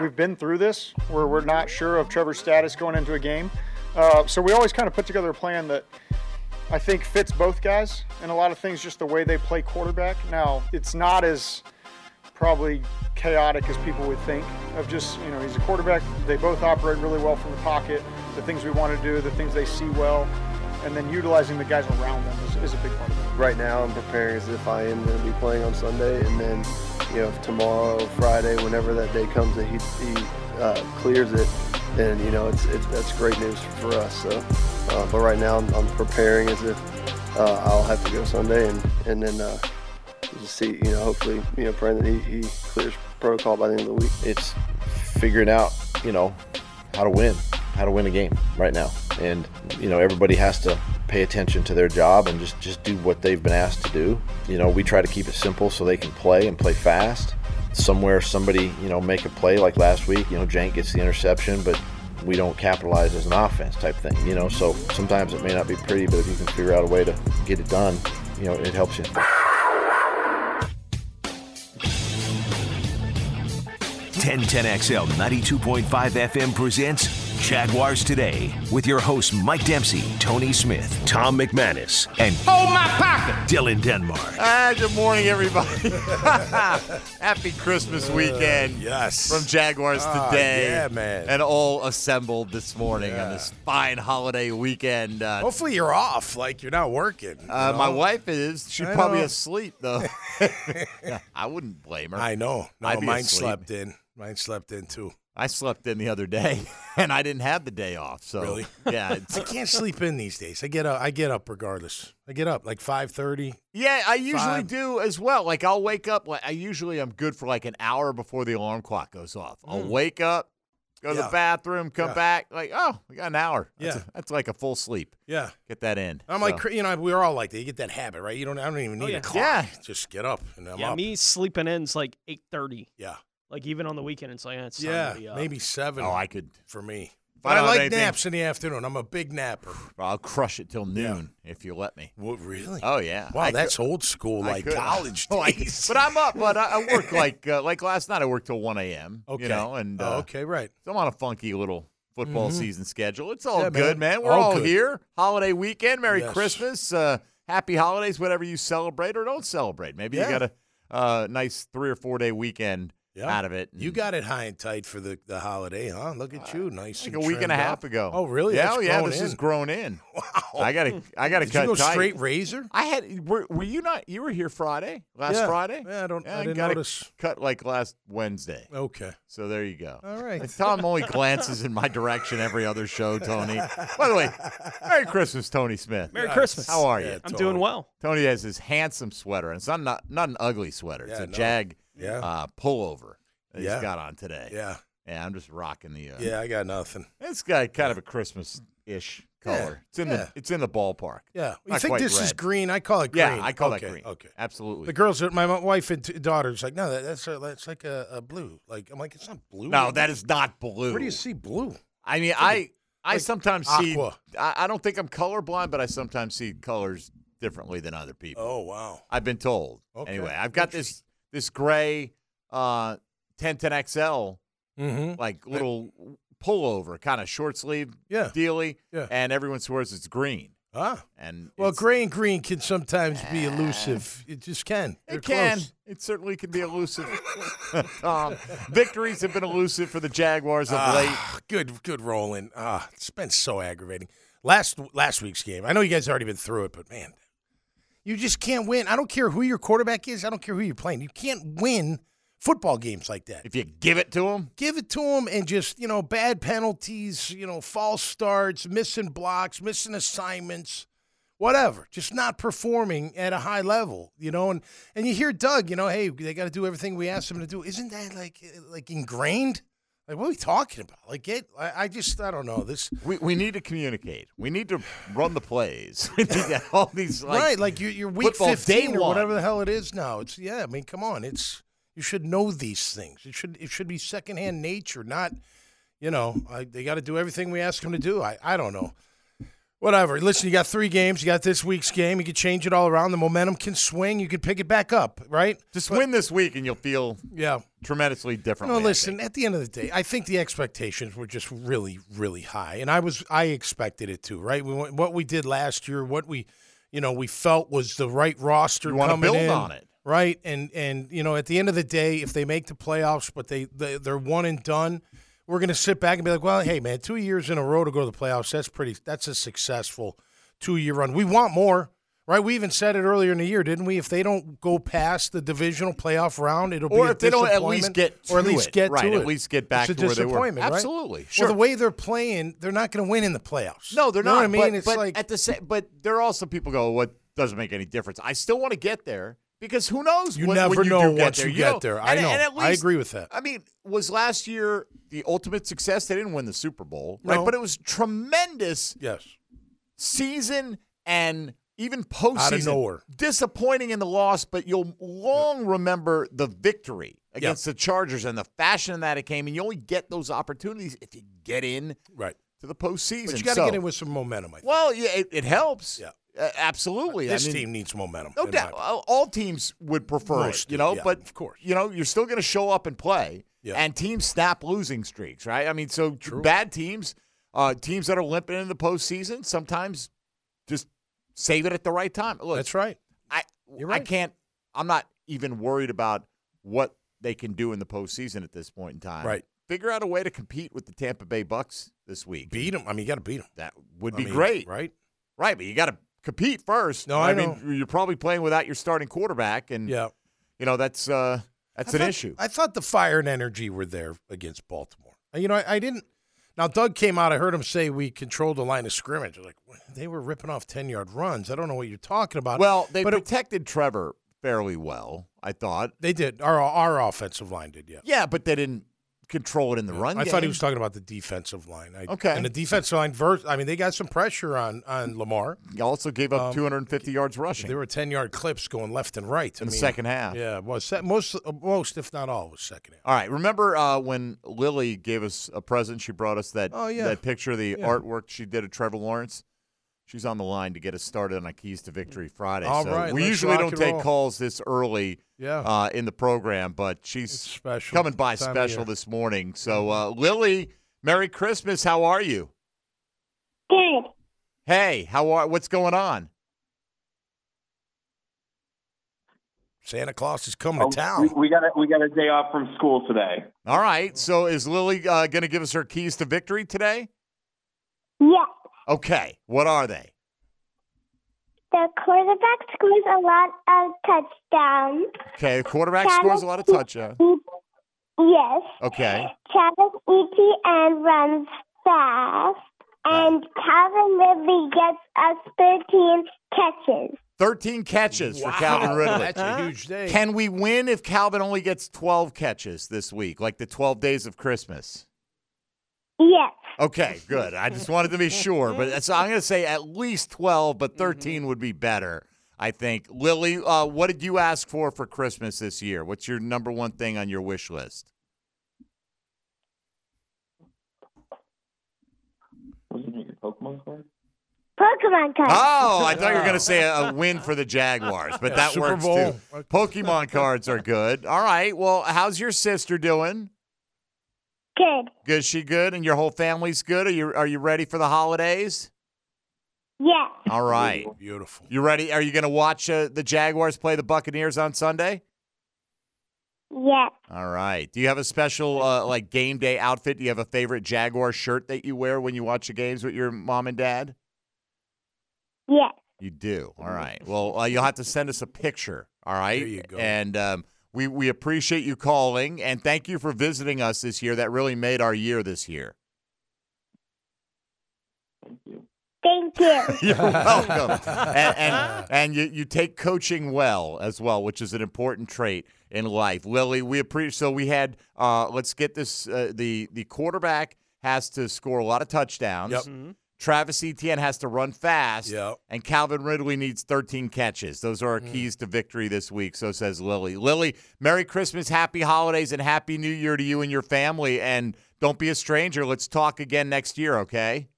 we've been through this where we're not sure of Trevor's status going into a game. Uh, so we always kind of put together a plan that I think fits both guys and a lot of things, just the way they play quarterback. Now, it's not as probably chaotic as people would think of just, you know, he's a quarterback. They both operate really well from the pocket, the things we want to do, the things they see well, and then utilizing the guys around them is, is a big part of it. Right now, I'm preparing as if I am going to be playing on Sunday, and then, you know, tomorrow, Friday, whenever that day comes that he, he uh, clears it, then you know it's, it's that's great news for us. So, uh, but right now, I'm, I'm preparing as if uh, I'll have to go Sunday, and and then uh, just see, you know, hopefully, you know, praying that he, he clears protocol by the end of the week. It's figuring out, you know, how to win, how to win a game right now. And, you know, everybody has to pay attention to their job and just, just do what they've been asked to do. You know, we try to keep it simple so they can play and play fast. Somewhere somebody, you know, make a play like last week, you know, Jank gets the interception, but we don't capitalize as an offense type thing, you know. So sometimes it may not be pretty, but if you can figure out a way to get it done, you know, it helps you. 1010XL 92.5 FM presents Jaguars Today with your hosts Mike Dempsey, Tony Smith, Tom McManus, and Hold my pocket. Dylan Denmark. Ah, good morning, everybody. Happy Christmas weekend. Yes. From Jaguars Ah, Today. yeah, man. And all assembled this morning on this fine holiday weekend. Uh, Hopefully you're off, like you're not working. you uh, my wife is. She's I probably know. asleep, though. I wouldn't blame her. I know. No, mine asleep. slept in. Mine slept in too. I slept in the other day, and I didn't have the day off. So Really? yeah, I can't sleep in these days. I get up. I get up regardless. I get up like five thirty. yeah. I usually Five. do as well. Like I'll wake up. Like I usually I'm good for like an hour before the alarm clock goes off. I'll wake up, go to Mm. Yeah. the bathroom, come Yeah. back. Like oh, we got an hour. That's, Yeah. a- that's like a full sleep. Yeah. Get that in. I'm So- like, you know, we're all like that. You get that habit, right? You don't. I don't even need yeah. a clock. Yeah. Just get up and I'm yeah, up. me sleeping in's like eight thirty. Yeah. Like even on the weekend, it's like eh, it's time Yeah. to be up. Maybe seven. oh, I could. for me. I But I don't like anything- naps in the afternoon. I'm a big napper. I'll crush it till noon if you let me. What really? Oh yeah. wow, I that's could- old school, I like could. college I- days. but I'm up. But I, I work like uh, like last night. I worked till one a.m. okay. You know, and uh, oh, okay, right. So I'm on a funky little football season schedule. It's all Yeah, good, man. man. We're All all, here. Holiday weekend. Merry Yes. Christmas. Uh, happy holidays, whatever you celebrate or don't celebrate. Maybe Yeah. you got a uh, nice three or four day weekend Yeah. out of it. You got it high and tight for the, the holiday, huh? Look at uh, you, nice. like and a week and a half up. ago. Oh, really? Yeah, That's oh, yeah. This in. is grown in. Wow. I gotta, I gotta Did cut you go tight. straight razor? I had. Were, were you not? You were here Friday, last Yeah. Friday. Yeah, I don't. I didn't gotta notice. Cut like last Wednesday. Okay. So there you go. All right. And Tom only glances in my direction every other show, Tony. By the way, Merry Christmas, Tony Smith. Merry Yes. Christmas. How are you? Yeah, I'm totally. doing well. Tony has his handsome sweater, and it's not not, not an ugly sweater. It's a no. Jag Yeah. uh, pullover that Yeah. he's got on today. Yeah. Yeah, I'm just rocking the. Uh, Yeah, I got nothing. It's got kind of a Christmas-ish color. It's in yeah. the it's in the ballpark. Yeah. You Not think this is green? I call it green. Yeah, I call okay. that green. Okay. absolutely. The girls, my wife and t- daughter's like, no, that, that's a, that's like a, a blue. Like I'm like, it's not blue. no, that is not blue. Where do you see blue? I mean, I I like sometimes aqua. see. I, I don't think I'm colorblind, but I sometimes see colors differently than other people. Oh wow. I've been told. Okay. Anyway, I've got this this gray uh 1010XL Mm-hmm. like little pullover, kind of short sleeve Yeah. dealy, Yeah. and everyone swears it's green. Ah. And Well, gray and green can sometimes be elusive. It just can. They're It can. close. It certainly can be elusive. Tom, victories have been elusive for the Jaguars of late. Ah, good, good rolling. Ah, it's been so aggravating. Last last week's game. I know you guys already been through it, but man, you just can't win. I don't care who your quarterback is. I don't care who you're playing. You can't win football games like that. If you give it to them, Give it to them and just you know bad penalties, you know false starts, missing blocks, missing assignments. Whatever, just not performing at a high level, you know, and and you hear Doug, you know, hey, they got to do everything we asked them to do. Isn't that like eh, like ingrained? Like, what are we talking about? Like, get, I, I just, I don't know. This, we, we need to communicate. We need to run the plays. We need all these like, right? Like, you're, you're week 15 or whatever the hell it is now. It's, yeah, I mean, come on. It's, you should know these things. It should, it should be secondhand nature, not, you know, I, they got to do everything we ask them to do. I, I don't know. Whatever. Listen, you got three games. You got this week's game. You can change it all around. The momentum can swing. You can pick it back up, right? Just win this week, and you'll feel Yeah. tremendously different. No, listen. At the end of the day, I think the expectations were just really, really high, and I was I expected it to Right? We what we did last year, what we, you know, we felt was the right roster You wanna build in, on it. right? And and you know, at the end of the day, if they make the playoffs, but they, they they're one and done, we're gonna sit back and be like, well, hey, man, two years in a row to go to the playoffs, that's pretty. That's a successful two year run. We want more. Right, we even said it earlier in the year, didn't we? If they don't go past the divisional playoff round, it'll be a disappointment. or a if they don't at least get or at to least it. get right, to at it. least get back It's to where they were. right? Absolutely, sure. Well, the way they're playing, they're not going to win in the playoffs. No, they're You know not. what I mean? But, it's but like at the same, but there are also people go, what doesn't make any difference. I still want to get there because who knows? You when, never when you know what get there. you get know. there. I And- know. and at I agree with that. I mean, was last year the ultimate success? They didn't win the Super Bowl, right? But it was tremendous yes, season and even postseason. Out of nowhere. Disappointing in the loss, but you'll long remember the victory against the Chargers and the fashion that it came. And you only get those opportunities if you get in right. to the postseason. But you got to So- get in with some momentum. I think. Well, yeah, it, it helps. Yeah. Uh, absolutely. this I mean, team needs momentum. no doubt. All all teams would prefer Most it, you know. yeah, but of course. you know, you're still going to show up and play. Yeah. And teams snap losing streaks, right? I mean, so bad teams, uh, teams that are limping in the postseason, sometimes just save it at the right time. Look, That's right. I You're I can't. I'm not even worried about what they can do in the postseason at this point in time. Right. Figure out a way to compete with the Tampa Bay Bucks this week. Beat them. I mean, you got to beat them. That would I be mean, great. right? Right, but you got to compete first. No, I mean, you're probably playing without your starting quarterback, and Yeah, you know that's uh, that's I an thought- issue. I thought the fire and energy were there against Baltimore. You know, I, I didn't. Now, Doug came out. I heard him say we controlled the line of scrimmage. I was like, they were ripping off ten yard runs. I don't know what you're talking about. well, they but it- protected Trevor fairly well, I thought. they did. Our our offensive line did. Yeah. Yeah, but they didn't control it in the run. I thought he was talking about the defensive line. I, Okay. And the defensive line, vers- I mean, they got some pressure on on Lamar. He also gave up Um, 250 yards rushing There were ten yard clips going left and right in I the mean, second half. Yeah, was most uh, most if not all was second half. All right. Remember uh, when Lily gave us a present? She brought us that Oh, yeah. that picture of the Yeah. artwork she did of Trevor Lawrence. She's on the line to get us started on Keys to Victory Friday. All so right, we usually don't take roll. calls this early Yeah. uh, in the program, but she's special coming by time special. This morning. So uh, Lily, Merry Christmas. How are you? Good. Hey, how are? What's going on? Santa Claus is coming Oh, to town. We, we got a, we got a day off from school today. All right. So is Lily uh, going to give us her keys to victory today? Yes. Okay. What are they? The quarterback scores a lot of touchdowns. Okay. The quarterback Travis scores a lot of touchdowns. Yes. Okay. Travis Etienne runs fast. And Calvin Ridley gets us 13 catches. 13 catches for Calvin Ridley. That's a huge day. Can we win if Calvin only gets 12 catches this week, like the 12 days of Christmas? Yes. Okay, good. I just wanted to be sure, but so I'm going to say at least 12, but 13 would be better. I think. Lily, uh, what did you ask for for Christmas this year? What's your number one thing on your wish list? Wasn't it your Pokemon card? Pokemon cards. Oh, I thought you were going to say a, a win for the Jaguars, but Yeah, that Super works Bowl. too. Pokemon cards are good. All right. Well, how's your sister doing? Good. Good. She good, and your whole family's good. Are you Are you ready for the holidays? Yes. All right. Beautiful. You ready? Are you going to watch uh, the Jaguars play the Buccaneers on Sunday? Yes. All right. Do you have a special uh, like game day outfit? Do you have a favorite Jaguar shirt that you wear when you watch the games with your mom and dad? Yes. You do. All right. Well, uh, you'll have to send us a picture. All right. There you go. And um, we we appreciate you calling and thank you for visiting us this year. That really made our year this year. Thank you. Thank you. You're welcome. and and, and you, you take coaching well as well, which is an important trait in life. Lily, we appreciate. So we had. Uh, let's get this. Uh, the the quarterback has to score a lot of touchdowns. Yep. Mm-hmm. Travis Etienne has to run fast. Yep. And Calvin Ridley needs 13 catches. Those are our Mm. keys to victory this week. So says Lily. Lily, Merry Christmas, Happy Holidays, and Happy New Year to you and your family. And don't be a stranger. Let's talk again next year, okay?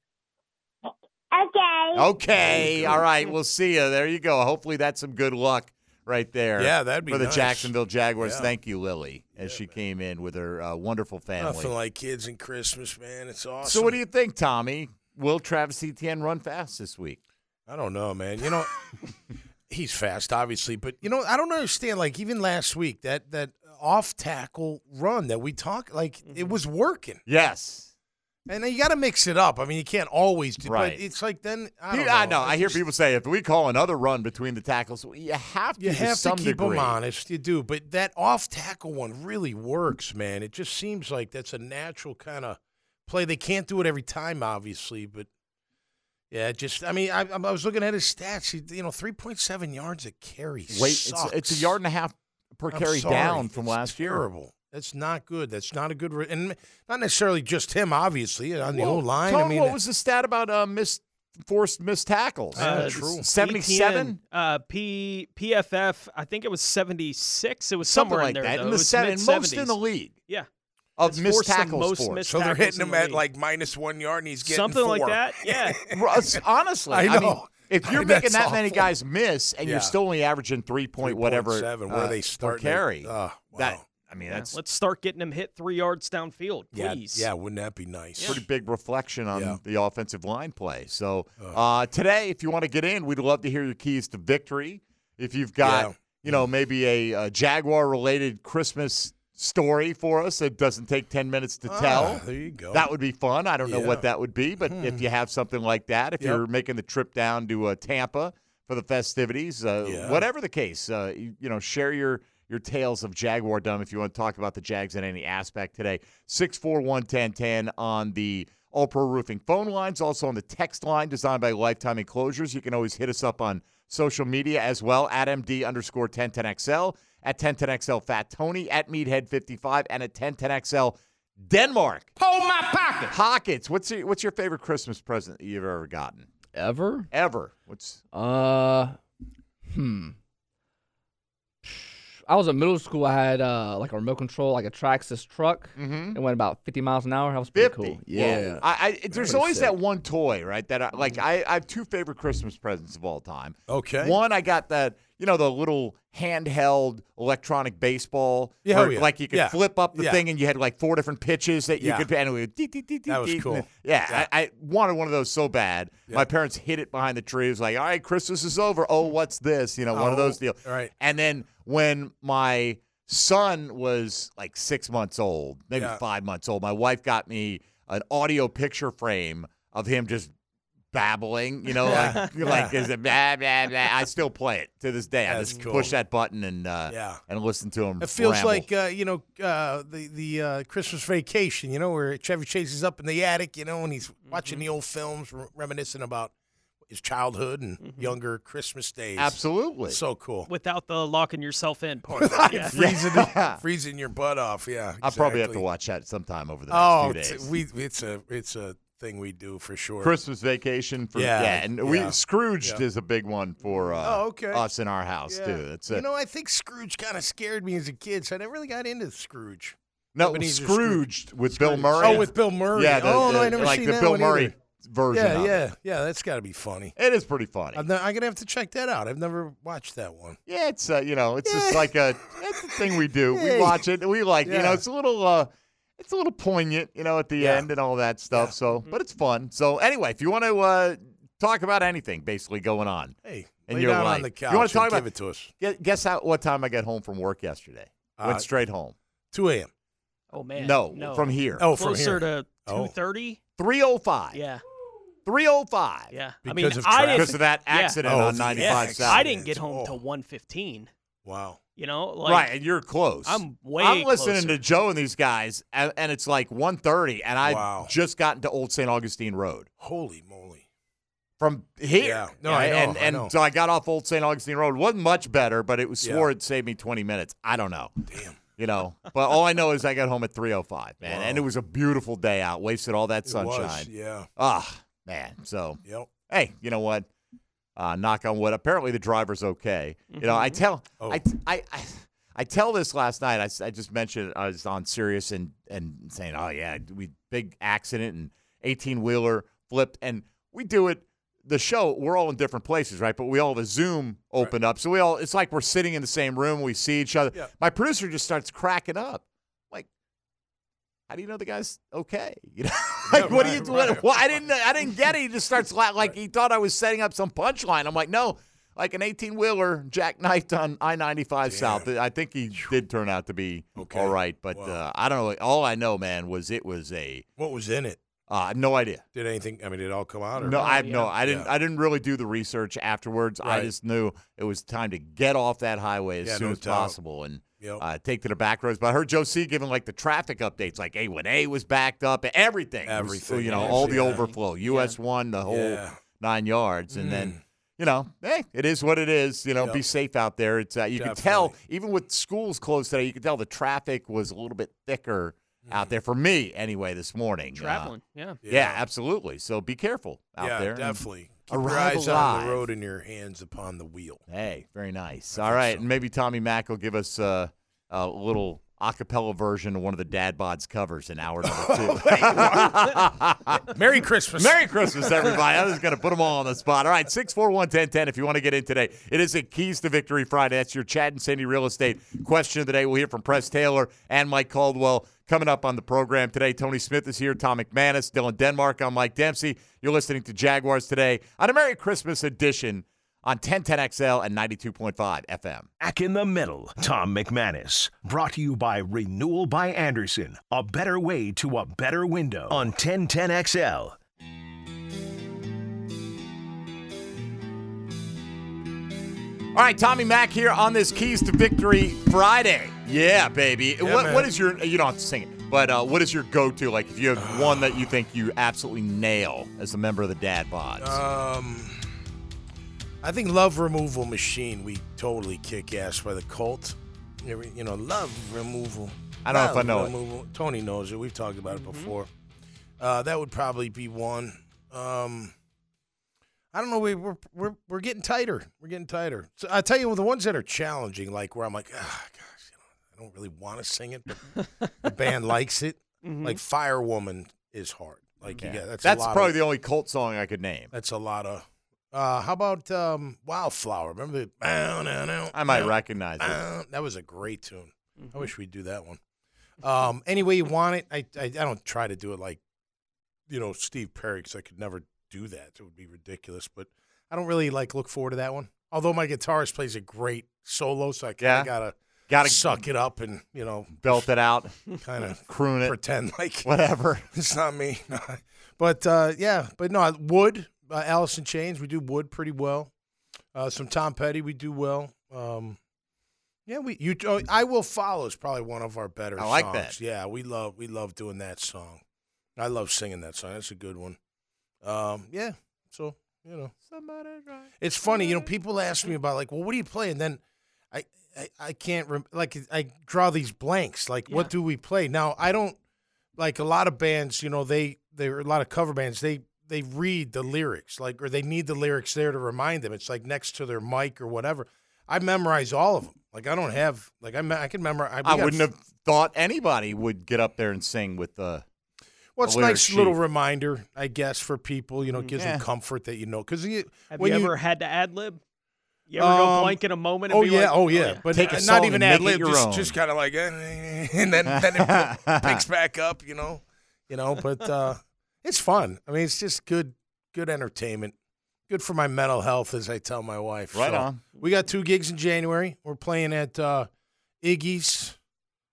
Okay. Okay. All right. We'll see you. There you go. Hopefully that's some good luck right there. Yeah, that'd be for the nice. Jacksonville Jaguars. Yeah. Thank you, Lily, as she came in with her uh, wonderful family. Nothing like kids and Christmas, man. It's awesome. so, what do you think, Tommy? Will Travis Etienne run fast this week? I don't know, man. You know, he's fast, obviously, but you know, I don't understand. Like even last week, that that off tackle run that we talked, like it mm-hmm. was working, Yes. and then you got to mix it up. I mean, you can't always do. Right. But it's like then I, don't I know. know. I hear people say if we call another run between the tackles, you have to You have to some keep degree. them honest. You do, but that off tackle one really works, man. It just seems like that's a natural kind of play. They can't do it every time, obviously, but yeah, just I mean, I, I was looking at his stats. He, you know, three point seven yards a carry. Wait, it's, sucks. it's a yard and a half per I'm carry sorry. down from It's last year. Terrible. That's not good. That's not a good, re- and not necessarily just him. Obviously, on the Well, old line. Tom, I mean, what was the stat about uh, missed forced missed tackles? Uh, it's true. 77? Uh, P PFF. I think it was seventy six. It was Something somewhere like in there. that. though. In the was seven, most in the league Yeah, of It's missed forced tackles most forced. missed so they're tackles hitting him the at like minus one yard, and he's getting something like that. Yeah. Russ, Honestly, I mean, know. if you're I- making that's that many guys miss and Yeah. you're still only averaging three point whatever 3.7, where uh, they start carry, Oh, wow. that I mean Yeah, that's Let's start getting him hit three yards downfield, yeah, please. yeah. Wouldn't that be nice? pretty big reflection on Yeah. the offensive line play. So uh, today, if you want to get in, we'd love to hear your keys to victory. If you've got, Yeah. you know, maybe a, uh Jaguar related Christmas story for us that doesn't take 10 minutes to Ah, tell. there you go. That would be fun. I don't know Yeah. Hmm. what that would be, but if you have something like that, if Yep. you're making the trip down to uh, Tampa for the festivities, uh, Yeah. whatever the case, uh, you, you know, share your your tales of Jaguar dumb if you want to talk about the Jags in any aspect today. 641 on the All Pro Roofing phone lines, also on the text line designed by Lifetime Enclosures. You can always hit us up on social media as well at MD underscore 1010XL, at 1010XL Fat Tony, at Meathead55, and at 1010XL Denmark. Hold my pocket. Pockets. What's your, what's your favorite Christmas present that you've ever gotten? Ever? Ever? What's Uh, hmm. I was in middle school. I had uh like a remote control, like a Traxxas truck. Mhm. It went about 50 miles an hour. That was pretty 50. cool. Yeah. I, I, there's always sick. that one toy, right? That I, like I, I have two favorite Christmas presents of all time. Okay. One, I got that you know the little handheld electronic baseball. Yeah, oh, where, oh, yeah. Like you could Yeah. flip up the Yeah. thing and you had like four different pitches that you could and it would dee, dee, dee, dee, That was cool. Yeah. I, I wanted one of those so bad. My parents hid it behind the tree. It was like, all right, Christmas is over. Oh, what's this? You know, one of oh, those Oh, deals. right. And then when my son was like six months old, maybe five months old, my wife got me an audio picture frame of him just babbling, you know, Yeah. like like is it blah blah blah. I still play it to this day. I That's just cool. push that button and uh, Yeah. and listen to him. It feels ramble. like uh, you know uh, the the uh, Christmas vacation, you know, where Chevy Chase is up in the attic, you know, and he's watching Mm-hmm. the old films, re- reminiscing about his childhood and Mm-hmm. younger Christmas days. absolutely. so cool. Without the locking yourself in part. of it, yeah. freezing, Yeah. freezing your butt off. Yeah, I'll probably have to watch that sometime over the next Oh, few it's, days. we it's a it's a thing we do for sure. Christmas vacation for Yeah, yeah, and we yeah, Scrooged yeah. is a big one for uh, Oh, okay. us in our house Yeah. too. That's you know, I think Scrooge kind of scared me as a kid, so I never really got into Scrooge. no Ebenezer Scrooged with Bill Murray. Oh, with Bill Murray. Yeah, the, oh no, I never like seen the that Bill one Murray either. version. Yeah, yeah, it. yeah. That's got to be funny. It is pretty funny. I'm, not, I'm gonna have to check that out. I've never watched that one. Yeah, it's uh, you know, it's just like a it's a thing we do. We watch it. We like, you know, it's a little uh it's a little poignant, you know, at the Yeah. end and all that stuff. Yeah. So, but it's fun. So, anyway, if you want to uh talk about anything basically going on, Hey, In lay your down life. on the You wanna talk about- it to us. guess how what time I got home from work yesterday? Uh, Went straight home. 2 a.m. Oh man. no, no. from here. Oh, from Closer here. to Oh. two thirty. 305. Yeah. 305. Yeah. I Because mean, of I Because of that accident Oh, on the 95 accident. South. I didn't get home Oh. till one fifteen. Wow. You know, like right, and you're close. I'm way I'm listening closer. to Joe and these guys, and, and it's like 1.30, and I Wow. just gotten to Old St. Augustine Road. Holy moly. from here. Yeah. No, I know, And, I and know. so I got off Old St. Augustine Road. wasn't much better, but it was Yeah. swore it saved me 20 minutes. I don't know. Damn. You know, but all I know is I got home at 3:05, man, Wow. and it was a beautiful day out. Wasted all that It sunshine. was. Yeah. Ah, man. So Yep. hey, you know what? Uh, knock on wood. Apparently the driver's okay. You know, I tell Oh. I, I I I tell this last night. I, I just mentioned I was on Sirius and and saying, oh yeah, we big accident and eighteen wheeler flipped, and we do it the show, we're all in different places, right? But we all have a Zoom open up, so we all it's like we're sitting in the same room. We see each other. Yeah. My producer just starts cracking up, "How do you know the guy's okay? You know, like Yeah, what do right, you? What, right, well, I didn't. I didn't get it. He just starts la- like he thought I was setting up some punchline. I'm like, no. Like an 18 wheeler jackknifed on I 95 South. I think he did turn out to be Okay. all right, but Wow. uh, I don't know. All I know, man, was it was a What was in it? uh, no idea. Did anything? I mean, did it all come out? Or No, I have yeah. no. I didn't. Yeah. I didn't really do the research afterwards. I just knew it was time to get off that highway as soon no as doubt. possible and Yep. uh, take to the back roads. But I heard Joe C giving like the traffic updates, like A one A was backed up, everything, was- Everything, you know, yes, all the yeah. overflow, US one, the whole Yeah. nine yards, and Mm. then. You know, hey, it is what it is. You know, Yep. be safe out there. It's uh, you can tell, even with schools closed today, you can tell the traffic was a little bit thicker Mm. out there for me anyway this morning. Uh, Traveling. Yeah. yeah. absolutely. So be careful out yeah, there. and- definitely. Keep your Arrive eyes on the road and your hands upon the wheel. Hey, very nice. I All think right, so. and maybe Tommy Mack will give us uh, a little a cappella version of one of the Dad Bods covers in hour number two. Merry Christmas. Merry Christmas, everybody. I'm just going to put them all on the spot. All right, 641 1010 if you want to get in today. It is a Keys to Victory Friday. That's your Chad and Sandy real estate question of the day. We'll hear from Press Taylor and Mike Caldwell coming up on the program today. Tony Smith is here, Tom McManus, Dylan Denmark. I'm Mike Dempsey. You're listening to Jaguars today on a Merry Christmas edition on 1010XL and 92.5 FM. Back in the middle, Tom McManus. Brought to you by Renewal by Andersen. A better way to a better window on 1010XL. All right, Tommy Mack here on this Keys to Victory Friday. Yeah, baby. what, what is your, you don't have to sing it, but uh, what is your go to? Like, if you have one that you think you absolutely nail as a member of the Dad Bods? Um, I think Love Removal Machine. We totally kick ass by the Cult. You know, Love Removal. I don't know if I Love know it. Tony knows it. We've talked about Mm-hmm. it before. Uh, that would probably be one. Um, I don't know. We, we're we're we're getting tighter. We're getting tighter. So I tell you, the ones that are challenging, like where I'm like, ah, gosh, you know, I don't really want to sing it, but the band likes it. Like Firewoman is hard. Like Yeah. got that's That's a lot probably of, the only cult song I could name. that's a lot of. Uh, how about um, Wildflower? Remember the? Bow, now, now, I might bow, recognize it. That was a great tune. I wish we'd do that one. Um, any way you want it. I, I I don't try to do it like, you know, Steve Perry because I could never do that. It would be ridiculous. But I don't really like look forward to that one. Although my guitarist plays a great solo, so I kind Yeah. gotta Gotta suck it up and you know belt it out, kind of croon it, pretend like whatever. it's not me. but uh, yeah, but no, Would, uh, Alice in Chains, we do Would pretty well. Uh, some Tom Petty, we do well. Um, yeah, we you. Oh, I will follow is probably one of our better. I like songs. that. Yeah, we love we love doing that song. I love singing that song. That's a good one. Um, yeah, so you know, it's funny. You know, people ask me about like, well, what do you play? And then I I, I can't rem- like I draw these blanks. Like, what do we play? Now I don't like a lot of bands. You know, they they are a lot of cover bands. They they read the lyrics like or they need the lyrics there to remind them. It's like next to their mic or whatever. I memorize all of them. Like I don't have like I me- I can memorize. I wouldn't have thought anybody would get up there and sing with the. Well, it's a a nice little reminder, I guess, for people. You know, it gives Yeah. them comfort that you know because you Have when you ever had to ad lib? You ever Um, go blank in a moment? And Oh be yeah, like, oh yeah, but Take a song not even ad lib, just own. just kind of like, eh, and then then it picks back up, you know, you know. But uh, it's fun. I mean, it's just good, good entertainment. Good for my mental health, as I tell my wife. Right So, on. We got two gigs in January. We're playing at uh, Iggy's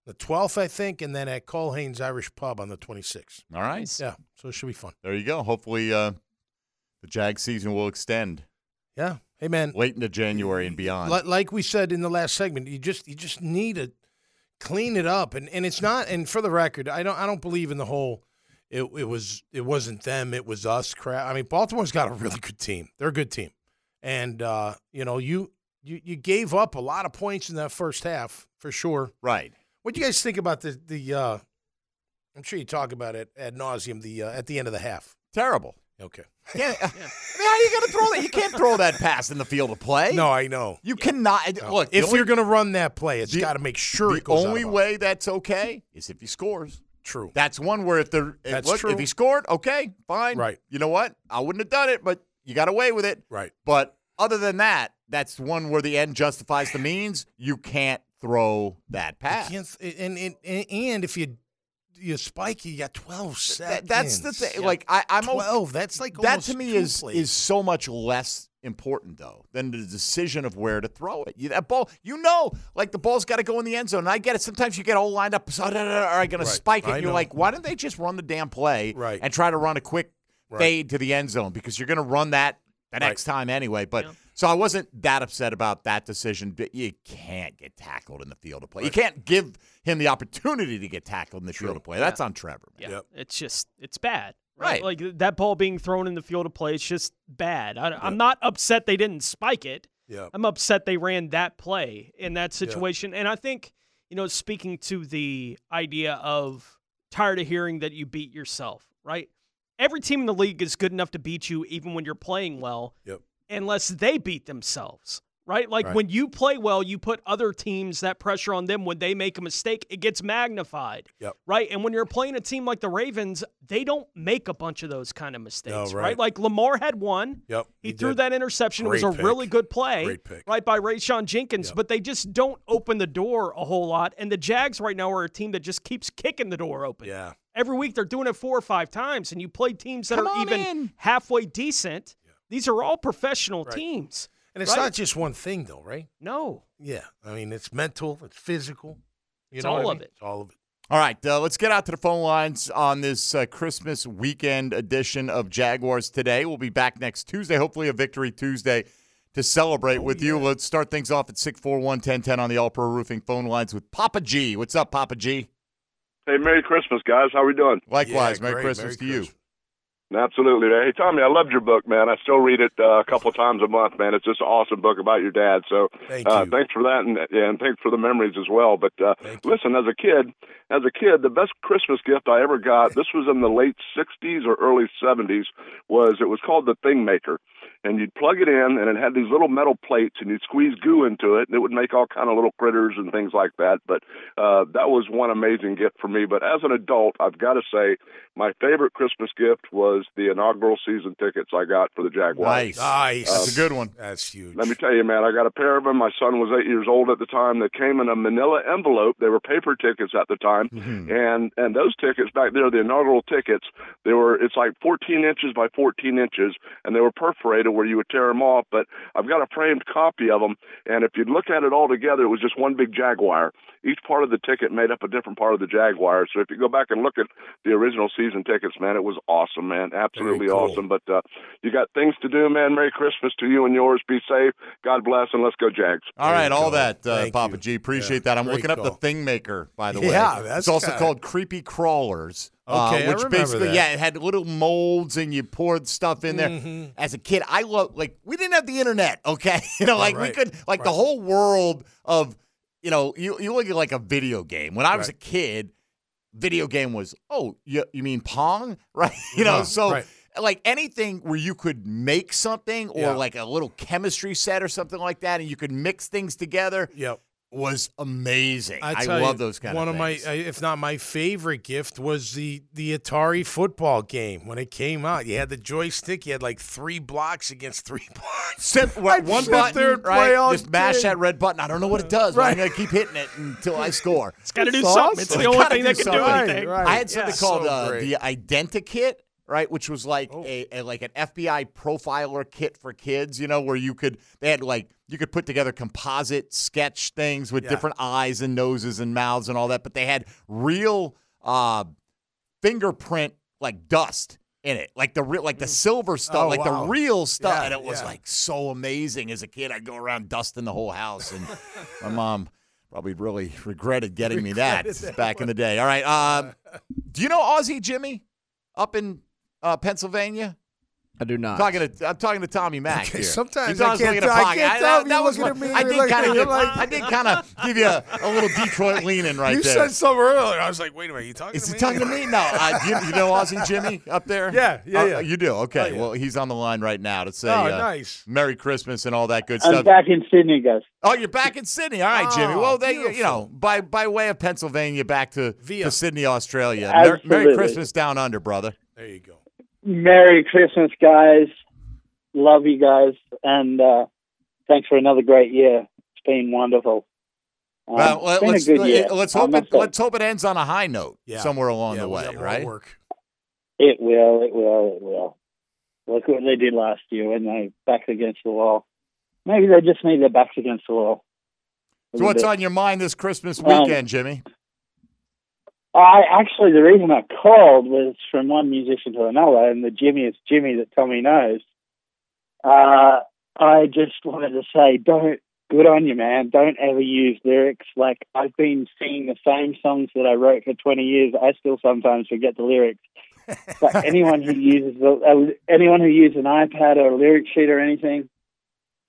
the 12th, I think, and then at Culhane's Irish Pub on the 26th. All right. Yeah, so it should be fun. There you go. Hopefully, uh, the Jag season will extend Yeah. Hey man, late into January and beyond. Like we said in the last segment, you just you just need to clean it up, and and it's not. And for the record, I don't I don't believe in the whole. It it was it wasn't them, it was us. Crap. I mean, Baltimore's got a really good team. They're a good team, and uh, you know you you you gave up a lot of points in that first half for sure. right. What do you guys think about the the? Uh, I'm sure you talk about it ad nauseum. The uh, at the end of the half. Terrible. Okay. Can't, I mean, how are you going to throw that? You can't throw that pass in the field of play. No, I know. You cannot. Look, if only- you're going to run that play, it's got to make sure the it goes out only way that's okay is if he scores. True. That's one where if they're if, That's look, true. if he scored, okay, fine. Right. You know what? I wouldn't have done it, but you got away with it. Right. But other than that, that's one where the end justifies the means. You can't throw that pass. and, and and and if you you spike, you got twelve seconds. That- that's the thing. Like I, I'm o- twelve. That's like that to me is plays. is so much less important though than the decision of where to throw it. You, that ball, you know, like the ball's got to go in the end zone. And I get it. Sometimes you get all lined up. So, are I going Right. to spike it? And you're like, why didn't they just run the damn play Right. and try to run a quick Right. fade to the end zone because you're going to run that the next time anyway. But Yeah. So I wasn't that upset about that decision. But you can't get tackled in the field of play. You can't give him the opportunity to get tackled in the field of play. That's on Trevor. Man. Yeah, Yep. it's just it's bad. Right. Like that ball being thrown in the field of play is just bad. I, I'm not upset they didn't spike it. yeah. I'm upset they ran that play in that situation. And I think, you know, speaking to the idea of tired of hearing that you beat yourself, right? Every team in the league is good enough to beat you even when you're playing well, Yep. Unless they beat themselves, right? Like Right. when you play well, you put other teams that pressure on them when they make a mistake, it gets magnified, Yep. right? And when you're playing a team like the Ravens, they don't make a bunch of those kind of mistakes, right. Like Lamar had one. Yep. He, he threw did. that interception. Great it was a pick. really good play, right, by Rayshawn Jenkins. Yep. But they just don't open the door a whole lot. And the Jags right now are a team that just keeps kicking the door open. Yeah. Every week they're doing it four or five times, and you play teams that Come are even in. halfway decent. These are all professional Right. teams. And it's Right. not just one thing, though, right? No. Yeah. I mean, it's mental, it's physical. You It's know what all I of mean? it. It's all of it. All right, uh, let's get out to the phone lines on this uh, Christmas weekend edition of Jaguars Today. We'll be back next Tuesday, hopefully a victory Tuesday to celebrate with you. Let's start things off at 641 1010 on the All Pro Roofing phone lines with Papa G. What's up, Papa G? Hey, Merry Christmas, guys. How are we doing? Likewise, Yeah, Merry great. Christmas Merry to you. Absolutely. Hey, Tommy, I loved your book, man. I still read it uh, a couple times a month, man. It's just an awesome book about your dad. So, Thank uh, thanks for that, and, yeah, and thanks for the memories as well. But uh, listen, as a kid, as a kid, the best Christmas gift I ever got. This was in the late '60s or early '70s. Was it was called the Thing Maker, and you'd plug it in, and it had these little metal plates, and you'd squeeze goo into it, and it would make all kind of little critters and things like that. But uh, that was one amazing gift for me. But as an adult, I've got to say, my favorite Christmas gift was the inaugural season tickets I got for the Jaguars. Nice. Nice. That's a good one. That's huge. Let me tell you, man, I got a pair of them. My son was eight years old at the time. They came in a manila envelope. They were paper tickets at the time. Mhm. And and those tickets back there, the inaugural tickets, they were it's like 14 inches by 14 inches, and they were perforated where you would tear them off. But I've got a framed copy of them, and if you look at it all together, it was just one big Jaguar. Each part of the ticket made up a different part of the Jaguar. So if you go back and look at the original season tickets, man, it was awesome, man, absolutely cool. awesome. But uh, you got things to do, man. Merry Christmas to you and yours. Be safe. God bless, and let's go Jags. All right, all that, uh, Papa you. G. Appreciate Yeah, that. I'm great looking up the. Thing Maker, by the way. Yeah, it's that's also kinda- called Creepy Crawlers. Uh, Okay, I which basically, that. yeah, it had little molds and you poured stuff in there. Mhm. As a kid, I love like we didn't have the internet, okay? You know, like we could like the whole world of you know, you you look at like a video game. When I was Right. a kid, video game was oh, you you mean Pong, right? You know, Huh, so right. like anything where you could make something or Yeah. like a little chemistry set or something like that, and you could mix things together Yep. Was amazing. I, tell love you, those kind one of One of my, uh, if not my favorite gift, was the the Atari football game when it came out. You had the joystick. You had like three blocks against three blocks. Sit, what, one sit button, there right? play all Just mash that red button. I don't know what it does, but I'm going to keep hitting it until I score. It's got to do That's something. It's the only thing that can do something. anything. Right, I had something Yeah. called So uh, the Identikit, right, which was like Oh. a, a like an FBI profiler kit for kids. You know, where you could they had like you could put together composite sketch things with Yeah. different eyes and noses and mouths and all that, but they had real uh, fingerprint like dust in it, like the real, like the silver stuff, Oh, like wow. the real stuff, Yeah, and it was yeah. like so amazing. As a kid, I'd go around dusting the whole house, and my mom probably really regretted getting me that that back in the day. All right, um, do you know Aussie Jimmy up in uh, Pennsylvania? I do not. Talking to, I'm talking to Tommy Mack Okay, here. sometimes He I can't looking at tell- I can't tell if that you're was looking at me I did like- kind of you're give, like- I did kind of give you a, a little Detroit leaning right you there. You said something earlier. I was like, wait a minute, you talking Is to he me? talking to me? No. Uh, you, you know Aussie Jimmy up there? Yeah, yeah, Uh, yeah. You do? Okay. Oh, yeah. Well, he's on the line right now to say Oh, uh, nice. Merry Christmas and all that good stuff. I'm back in Sydney, guys. Oh, you're back in Sydney. All right, Jimmy. Oh, Well, they, you know, by by way of Pennsylvania back to, Via. to Sydney, Australia. Mer- Merry Christmas down under, brother. There you go. Merry Christmas, guys. love you guys, and uh, thanks for another great year. It's been wonderful. Um, Well, let, been a us good year. let's hope it say. let's hope it ends on a high note Yeah. somewhere along Yeah, the way, right? Work. It will. It will. It will. Look what they did last year when they backed against the wall. Maybe they just need their backs against the wall. A So what's little on your mind this Christmas Um, weekend, Jimmy? I actually, the reason I called was from one musician to another, and the Jimmy is Jimmy that Tommy knows. Uh, I just wanted to say, don't, good on you, man. Don't ever use lyrics. Like, I've been singing the same songs that I wrote for 20 years. I still sometimes forget the lyrics. But anyone who uses the, uh, anyone who uses an iPad or a lyric sheet or anything,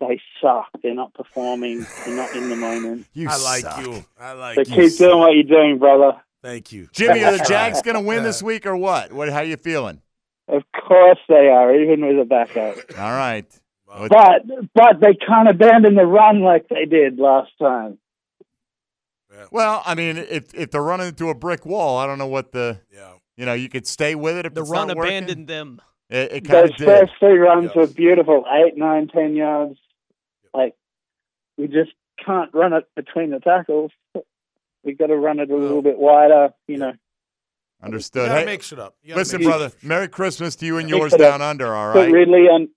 they suck. They're not performing. They're not in the moment. You I like suck. you. I like you. So you. keep doing what you're doing, brother. Thank you. Jimmy, are the Jags going to win this week or what? What? How you feeling? Of course they are, even with a backup. All right. But but they can't abandon the run like they did last time. Well, I mean, if if they're running into a brick wall, I don't know what the. Yeah. You know, you could stay with it if The it's run not working. abandoned them. It, it kind Those of did. first three runs were beautiful, eight, nine, ten yards. Like we just can't run it between the tackles. We got to run it a little bit wider, you know. Understood. You Hey, mix it up. You gotta listen, it brother. Merry Christmas to you and yours it up. down under. All Put right. Ridley on.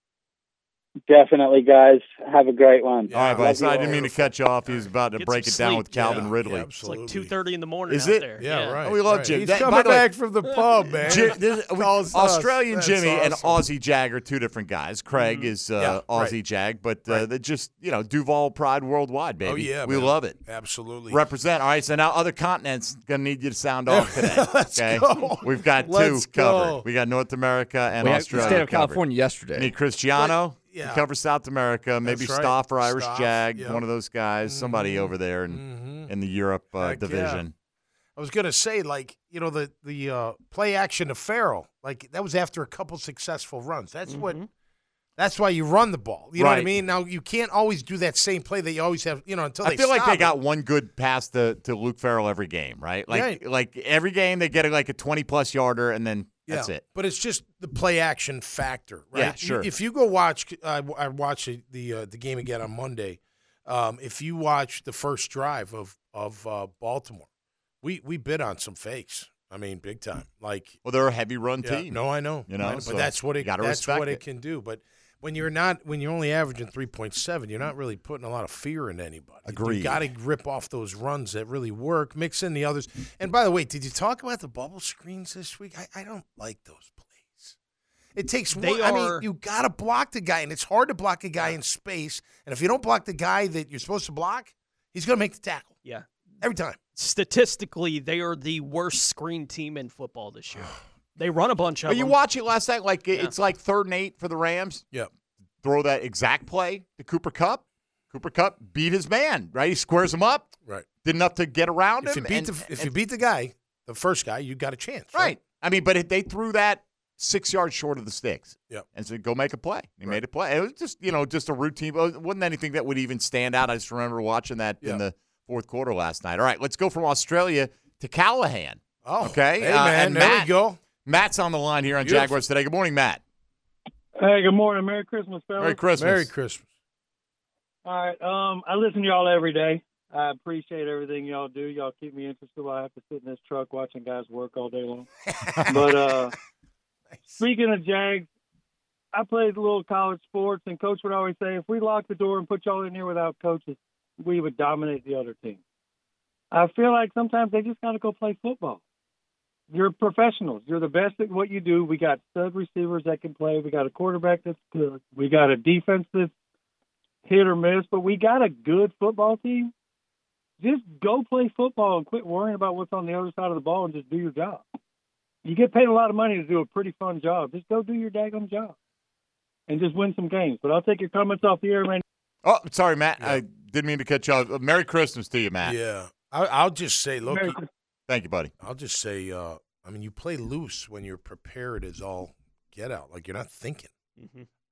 Definitely, guys. Have a great one. all right, buddy. So I didn't mean to cut you off. He was about to Get break it some down sleep. with Calvin Yeah, Ridley. yeah, It's like absolutely. two thirty in the morning Is out it? there. Yeah, right. Oh, we love right. Jim. He's That- coming by way- back from the pub, man. Ji- this- we- us. Australian That's Jimmy and. Aussie Jag are two different guys. Craig is uh, Yeah, right. Aussie Jag, but uh, they're just you know Duval pride worldwide, baby. Oh yeah, we man. love it. Absolutely. Represent. All right, so now other continents gonna need you to sound off today. Let's okay, go. we've got two covered. go. We got North America and we had the Australia. state of. California yesterday. Need Cristiano. But, yeah. to cover South America. Maybe right. Stoff or Irish Stoff, Jag, yep. one of those guys. Somebody over there in Mhm. in the Europe uh, Heck yeah. division. I was gonna say, like, you know, the the uh, play action to Farrell, like that was after a couple successful runs. That's what. That's why you run the ball. You know what I mean? Now you can't always do that same play that you always have. You know, until I they feel like stop they it. got one good pass to, to Luke Farrell every game, right? Like Right. like every game they get like a twenty plus yarder and then that's yeah, it. But it's just the play action factor, right? Yeah, sure. If you go watch, uh, I watched the the, uh, the game again on Monday. Um, if you watch the first drive of of uh, Baltimore, we we bid on some fakes. I mean, big time. Like, Well, they're a heavy run yeah, team. no, I know, You know, I but so that's what it. That's what it. it. can do. But when you're not, when you're only averaging three point seven, you're not really putting a lot of fear in anybody. Agreed. You got to rip off those runs that really work. Mix in the others. And by the way, did you talk about the bubble screens this week? I, I don't like those plays. It takes They one. I mean, you got to block the guy, and it's hard to block a guy in space. And if you don't block the guy that you're supposed to block, he's going to make the tackle Yeah. every time. Statistically, they are the worst screen team in football this year. They run a bunch of But you them. watch it last night, like it's like third and eight for the Rams. Yeah. Throw that exact play to Cooper Kupp. Cooper Kupp beat his man, right? He squares him up. Right. Did enough to get around If you him. beat and- the if and- you beat the guy, the first guy, you got a chance. Right. I mean, but it, they threw that six yards short of the sticks. Yep. And said, go make a play. He made a play. It was just, you know, just a routine. It wasn't anything that would even stand out. I just remember watching that Yeah. in the fourth quarter last night. All right, let's go from Australia to Callahan. Oh, Okay. Hey, uh, man, and there Matt, we go. Matt's on the line here on Beautiful. Jaguars today. Good morning, Matt. Hey, good morning. Merry Christmas, fellas. Merry Christmas. Merry Christmas. All right. Um, I listen to y'all every day. I appreciate everything y'all do. Y'all keep me interested while I have to sit in this truck watching guys work all day long. but uh, speaking of Jags, I played a little college sports, and Coach would always say, if we lock the door and put y'all in here without coaches, we would dominate the other team. I feel like sometimes they just got to go play football. You're professionals. You're the best at what you do. We got stud receivers that can play. We got a quarterback that's good. We got a defense that's hit or miss, but we got a good football team. Just go play football and quit worrying about what's on the other side of the ball and just do your job. You get paid a lot of money to do a pretty fun job. Just go do your daggum job and just win some games. But I'll take your comments off the air, man. Oh, sorry, Matt. I didn't mean to cut you off. Merry Christmas to you, Matt. Yeah, I, I'll just say, look, Merry you- Thank you, buddy. I'll just say, uh, I mean, you play loose when you're prepared as all get out. Like you're not thinking.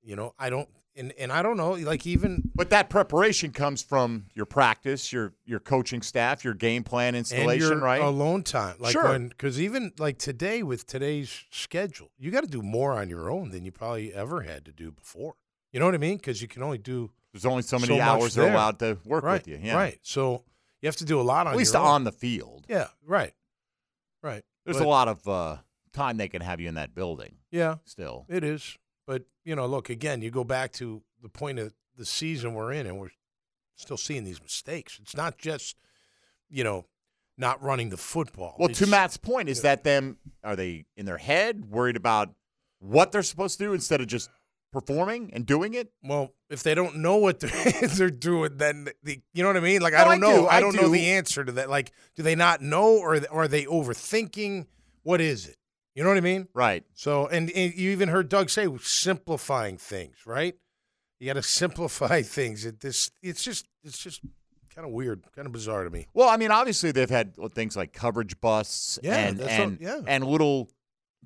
You know, I don't, and and I don't know. Like even But that preparation comes from your practice, your your coaching staff, your game plan and installation, your right? alone time. Like Sure. because even like today with today's schedule, you got to do more on your own than you probably ever had to do before. You know what I mean? Because you can only do There's only so many much hours they're allowed to work right, with you. Yeah. Right. So you have to do a lot on At least your own. on the field. Yeah. Right. Right. There's But- a lot of uh, time they can have you in that building. Yeah. Still. It is. But, you know, look, again, you go back to the point of the season we're in, and we're still seeing these mistakes. It's not just, you know, not running the football. Well, to Matt's point, is that them are they in their head worried about what they're supposed to do instead of just performing and doing it? Well, if they don't know what they're, doing, then the, you know what I mean. Like No, I don't I know. do, I, I don't know do. the answer to that. Like, do they not know, or are they overthinking? What is it? You know what I mean? Right. So, and, and you even heard Doug say simplifying things, right? You got to simplify things. It this it's just it's just kind of weird, kind of bizarre to me. Well, I mean, obviously they've had things like coverage busts Yeah, and that's what- yeah. and little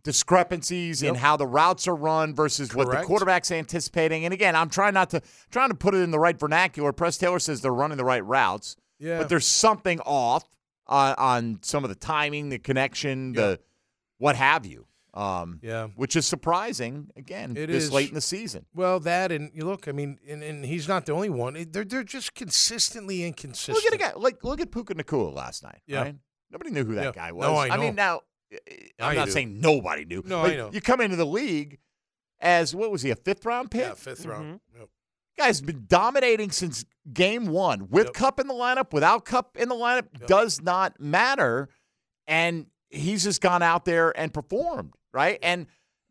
discrepancies in how the routes are run versus what the quarterback's anticipating. And again, I'm trying not to trying to put it in the right vernacular. Press Taylor says they're running the right routes, Yeah. but there's something off on, on some of the timing, the connection, the what have you. Um, Yeah. which is surprising. Again, It this is. late in the season. Well, that and you look. I mean, and, and he's not the only one. They're they're just consistently inconsistent. Look at a guy like look at Puka Nacua last night. Yeah. Right? Nobody knew who that Yeah. guy was. No, I mean, now Now I'm you not do. saying nobody knew. No, but I know. You come into the league as what was he a fifth round pick? Yeah, 5th round. Mm-hmm. Yep. Guy's been dominating since game one with Kupp in the lineup, without Kupp in the lineup does not matter, and he's just gone out there and performed right. And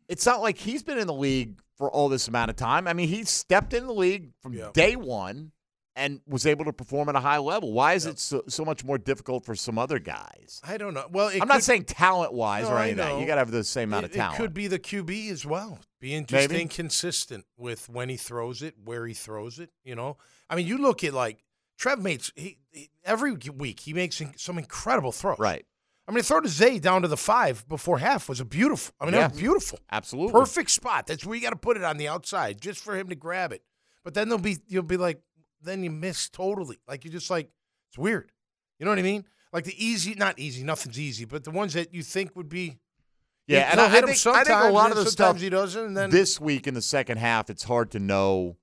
it's not like he's been in the league for all this amount of time. I mean, he stepped in the league from day one and was able to perform at a high level. Why is it so, so much more difficult for some other guys? I don't know. Well, it I'm not saying talent wise No, or anything. any of that. know. You got to have the same amount it, of talent. It could be the QB as well. Being just Maybe. inconsistent with when he throws it, where he throws it. You know, I mean, you look at like Trev makes he, he- every week he makes in- some incredible throws. Right. I mean, the throw to Zay down to the five before half was a beautiful. I mean, Yeah. that was beautiful. Absolutely. Perfect spot. That's where you got to put it on the outside, just for him to grab it. But then they'll be you'll be like, then you miss totally. Like you just like it's weird. You know what I mean? Like the easy, not easy, nothing's easy, but the ones that you think would be. Yeah, and I, hit I him think, I think a lot of the stuff he doesn't, and then this week in the second half, it's hard to know,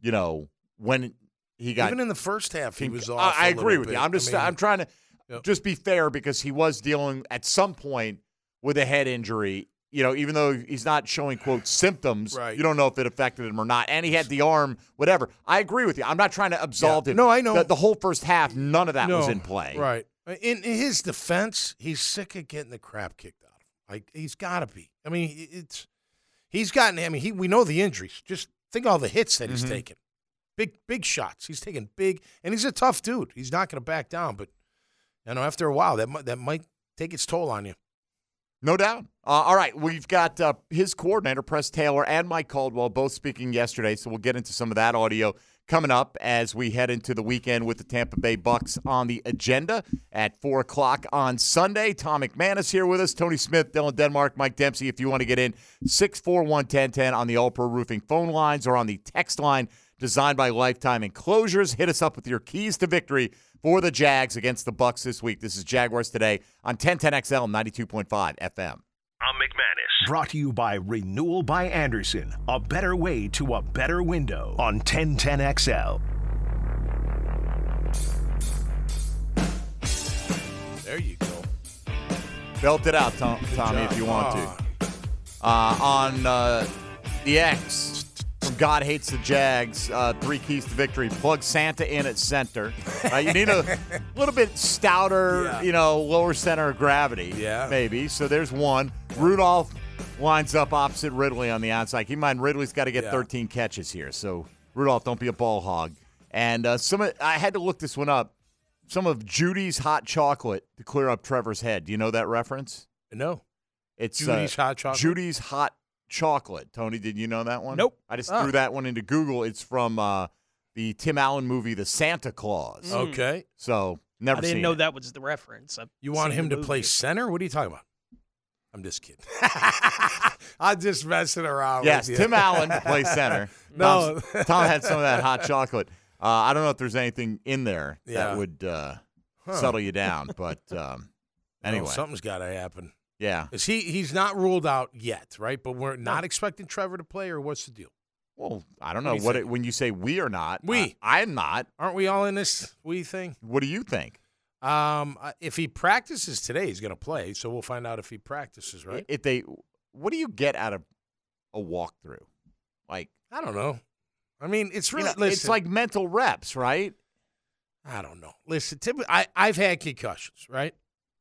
you know, when he got. even in the first half he con- was off. I, agree with you. I'm just I mean, I'm trying to Yep. just be fair because he was dealing at some point with a head injury. You know, even though he's not showing quote symptoms, Right. you don't know if it affected him or not. And he had the arm, whatever. I agree with you. I'm not trying to absolve Yeah. him. No, I know. The, the whole first half, none of that was in play. Right. In, in his defense, he's sick of getting the crap kicked out of him. Like he's got to be. I mean, it's he's gotten. I mean, he we know the injuries. Just think all the hits that he's Mhm. taken. Big big shots. He's taking big, and he's a tough dude. He's not going to back down. But you know, after a while, that that might take its toll on you. No doubt. Uh, all right, we've got uh, his coordinator, Press Taylor, and Mike Caldwell both speaking yesterday, so we'll get into some of that audio coming up as we head into the weekend with the Tampa Bay Bucks on the agenda at 4 o'clock on Sunday. Tom McManus here with us, Tony Smith, Dylan Denmark, Mike Dempsey. If you want to get in, 641 1010 on the All Pro Roofing phone lines or on the text line designed by Lifetime Enclosures. Hit us up with your keys to victory for the Jags against the Bucks this week. This is Jaguars Today on 1010XL 92.5 FM. I'm McManus. Brought to you by Renewal by Andersen, a better way to a better window on 1010XL. There you go. Belt it out, Tom, Tommy, job. if you want Ah. to. Uh, on uh, the X from God Hates the Jags, uh, three keys to victory. Plug Santa in at center. Uh, you need a little bit stouter, Yeah. you know, lower center of gravity. Yeah. Maybe. So there's one. Rudolph lines up opposite Ridley on the outside. Keep in mind, Ridley's got to get Yeah. 13 catches here. So Rudolph, don't be a ball hog. And uh, some, of- I had to look this one up. Some of Judy's hot chocolate to clear up Trevor's head. Do you know that reference? No. It's Judy's uh, hot chocolate? Judy's hot chocolate. Tony, did you know that one? Nope. I just Oh. threw that one into Google. It's from uh, the Tim Allen movie, The Santa Clause. Okay. So never I didn't seen know it. that was the reference. I've You want him the to play center? What are you talking about? I'm just kidding. I'm just messing around. Yes, with you. Tim Allen to play center. No. Tom's- Tom had some of that hot chocolate. Uh, I don't know if there's anything in there Yeah. that would uh, Huh. settle you down, but um, No, anyway, something's got to happen. Yeah. Is he? He's not ruled out yet, right? But we're not expecting Trevor to play, or what's the deal? Well, I don't know What do you what think? it, when you say we are not. We. I, am not. Aren't we all in this we thing? What do you think? Um, uh, if he practices today, he's going to play. So we'll find out if he practices, right? If they, what do you get out of a walkthrough? Like I don't know. I mean, it's you really know, it's like mental reps, right? I don't know. Listen, typically, I I've had concussions, right?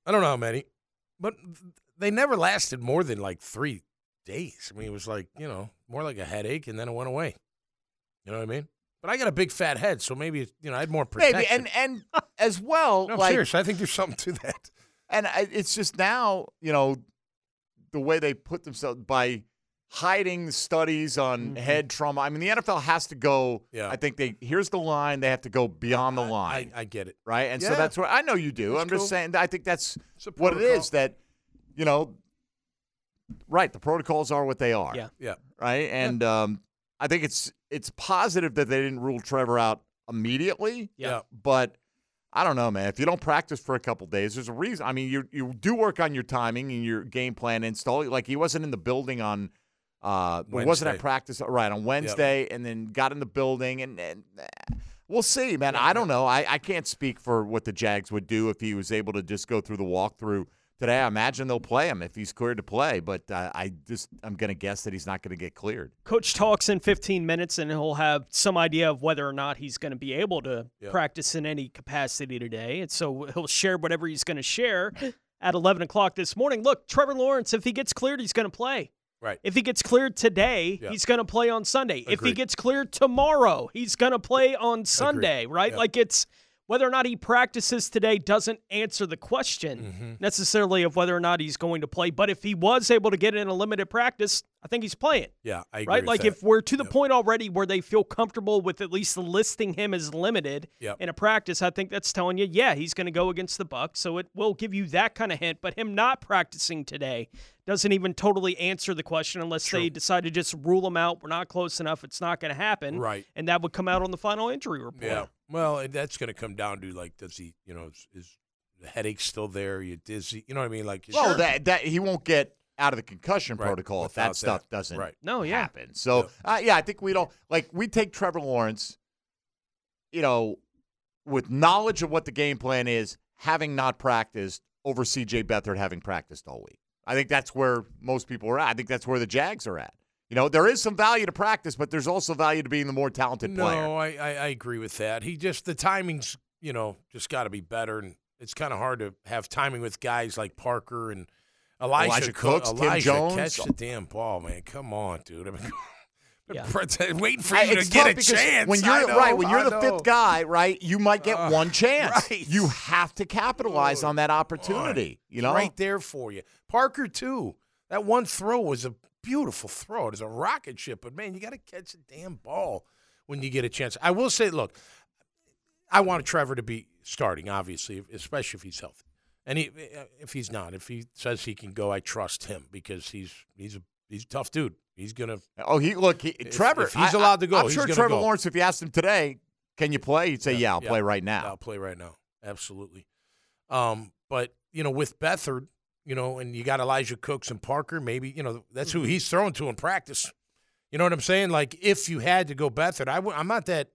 I don't know how many, but they never lasted more than like three days. I mean, it was like you know more like a headache, and then it went away. You know what I mean? But I got a big fat head, so maybe it's, you know I had more protection. Maybe and and as well, No, like serious. I think there's something to that. and I, it's just now, you know, the way they put themselves by hiding studies on head trauma. I mean, the NFL has to go. Mm-hmm. Yeah. I think they here's the line. They have to go beyond the line. I, I get it. right? And so that's what I know you do. That's I'm just saying. I think that's what it is. That you know, right? The protocols are what they are. Yeah. Yeah. Right. And um, I think it's it's positive that they didn't rule Trevor out immediately. Yeah. But I don't know, man. If you don't practice for a couple days, there's a reason. I mean, you you do work on your timing and your game plan install. Like he wasn't in the building on. Uh, he wasn't at practice right on Wednesday, and then got in the building, and, and eh, we'll see, man. I don't know. I, I can't speak for what the Jags would do if he was able to just go through the walkthrough today. I imagine they'll play him if he's cleared to play, but uh, I just I'm going to guess that he's not going to get cleared. Coach talks in 15 minutes, and he'll have some idea of whether or not he's going to be able to Yeah. practice in any capacity today. And so he'll share whatever he's going to share at 11 o'clock this morning. Look, Trevor Lawrence, if he gets cleared, he's going to play. Right. If he gets cleared today, he's going to play on Sunday. If he gets cleared tomorrow, he's going to play on Sunday, right? Yeah. Like it's whether or not he practices today doesn't answer the question Mm-hmm. necessarily of whether or not he's going to play. But if he was able to get in a limited practice, I think he's playing. Yeah, I agree Right? Like that. if we're to the Yep. point already where they feel comfortable with at least listing him as limited Yep. in a practice, I think that's telling you, yeah, he's going to go against the Bucks. So it will give you that kind of hint. But him not practicing today doesn't even totally answer the question unless they decide to just rule him out. We're not close enough. It's not going to happen. Right. And that would come out on the final injury report. Yeah. Well, that's going to come down to like, does he, you know, is, is the headache still there? Are you dizzy? You know what I mean? Like, Well, sure. that that he won't get out of the concussion Right, protocol if without that stuff doesn't Right. No, yeah. happen. So uh, yeah, I think we don't like we take Trevor Lawrence, you know, with knowledge of what the game plan is, having not practiced over C.J. Beathard having practiced all week. I think that's where most people are at. I think that's where the Jags are at. You know, there is some value to practice, but there's also value to being the more talented no, player. I, I, I agree with that. He just, the timing's, you know, just got to be better. And it's kind of hard to have timing with guys like Parker and Elijah, Elijah Cook- Cooks, Tim Elijah, Jones. catch the damn ball, man. Come on, dude. I mean, Yeah. waiting for I- you to get a chance. When you're know, right, when you're I the know. fifth guy, right, you might get Uh, one chance. right. You have to capitalize on that opportunity. You know, right there for you. Parker too. That one throw was a beautiful throw. It was a rocket ship, but man, you got to catch the damn ball when you get a chance. I will say, look, I want Trevor to be starting, obviously, especially if he's healthy. And he, if he's not, if he says he can go, I trust him because he's he's a he's a tough dude. He's gonna. Oh, he look, he, If- Trevor. if he's I- allowed to go, I'm he's sure Trevor go. Lawrence. If you asked him today, can you play? He'd say, "Yeah, I'll yeah, play right now." I'll play right now. Absolutely. Um, but you know, with Beathard, you know, and you got Elijah Cooks and Parker, maybe you know that's Mm-hmm. who he's throwing to in practice. You know what I'm saying? Like if you had to go Beathard, I w- I'm not that.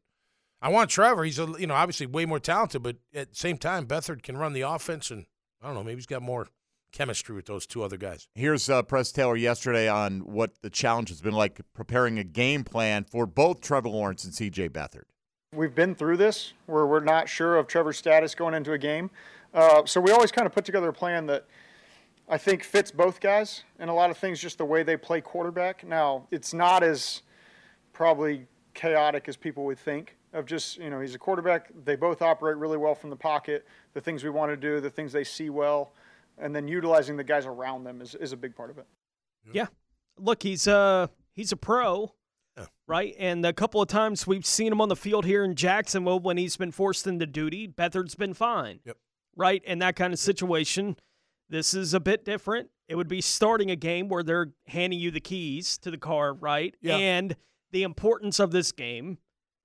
I want Trevor. He's a, you know obviously way more talented, but at the same time, Beathard can run the offense, and I don't know, maybe he's got more chemistry with those two other guys. Here's uh, Press Taylor yesterday on what the challenge has been like preparing a game plan for both Trevor Lawrence and C.J. Beathard. We've been through this where we're not sure of Trevor's status going into a game. Uh, so we always kind of put together a plan that I think fits both guys and a lot of things just the way they play quarterback. Now, it's not as probably chaotic as people would think of just, you know, he's a quarterback. They both operate really well from the pocket, the things we want to do, the things they see well, and then utilizing the guys around them is, is a big part of it. Yeah. Look, he's uh he's a pro. Right? And a couple of times we've seen him on the field here in Jacksonville when he's been forced into duty, Beathard's been fine. Yep. Right? In that kind of situation, this is a bit different. It would be starting a game where they're handing you the keys to the car, right? Yeah. And the importance of this game,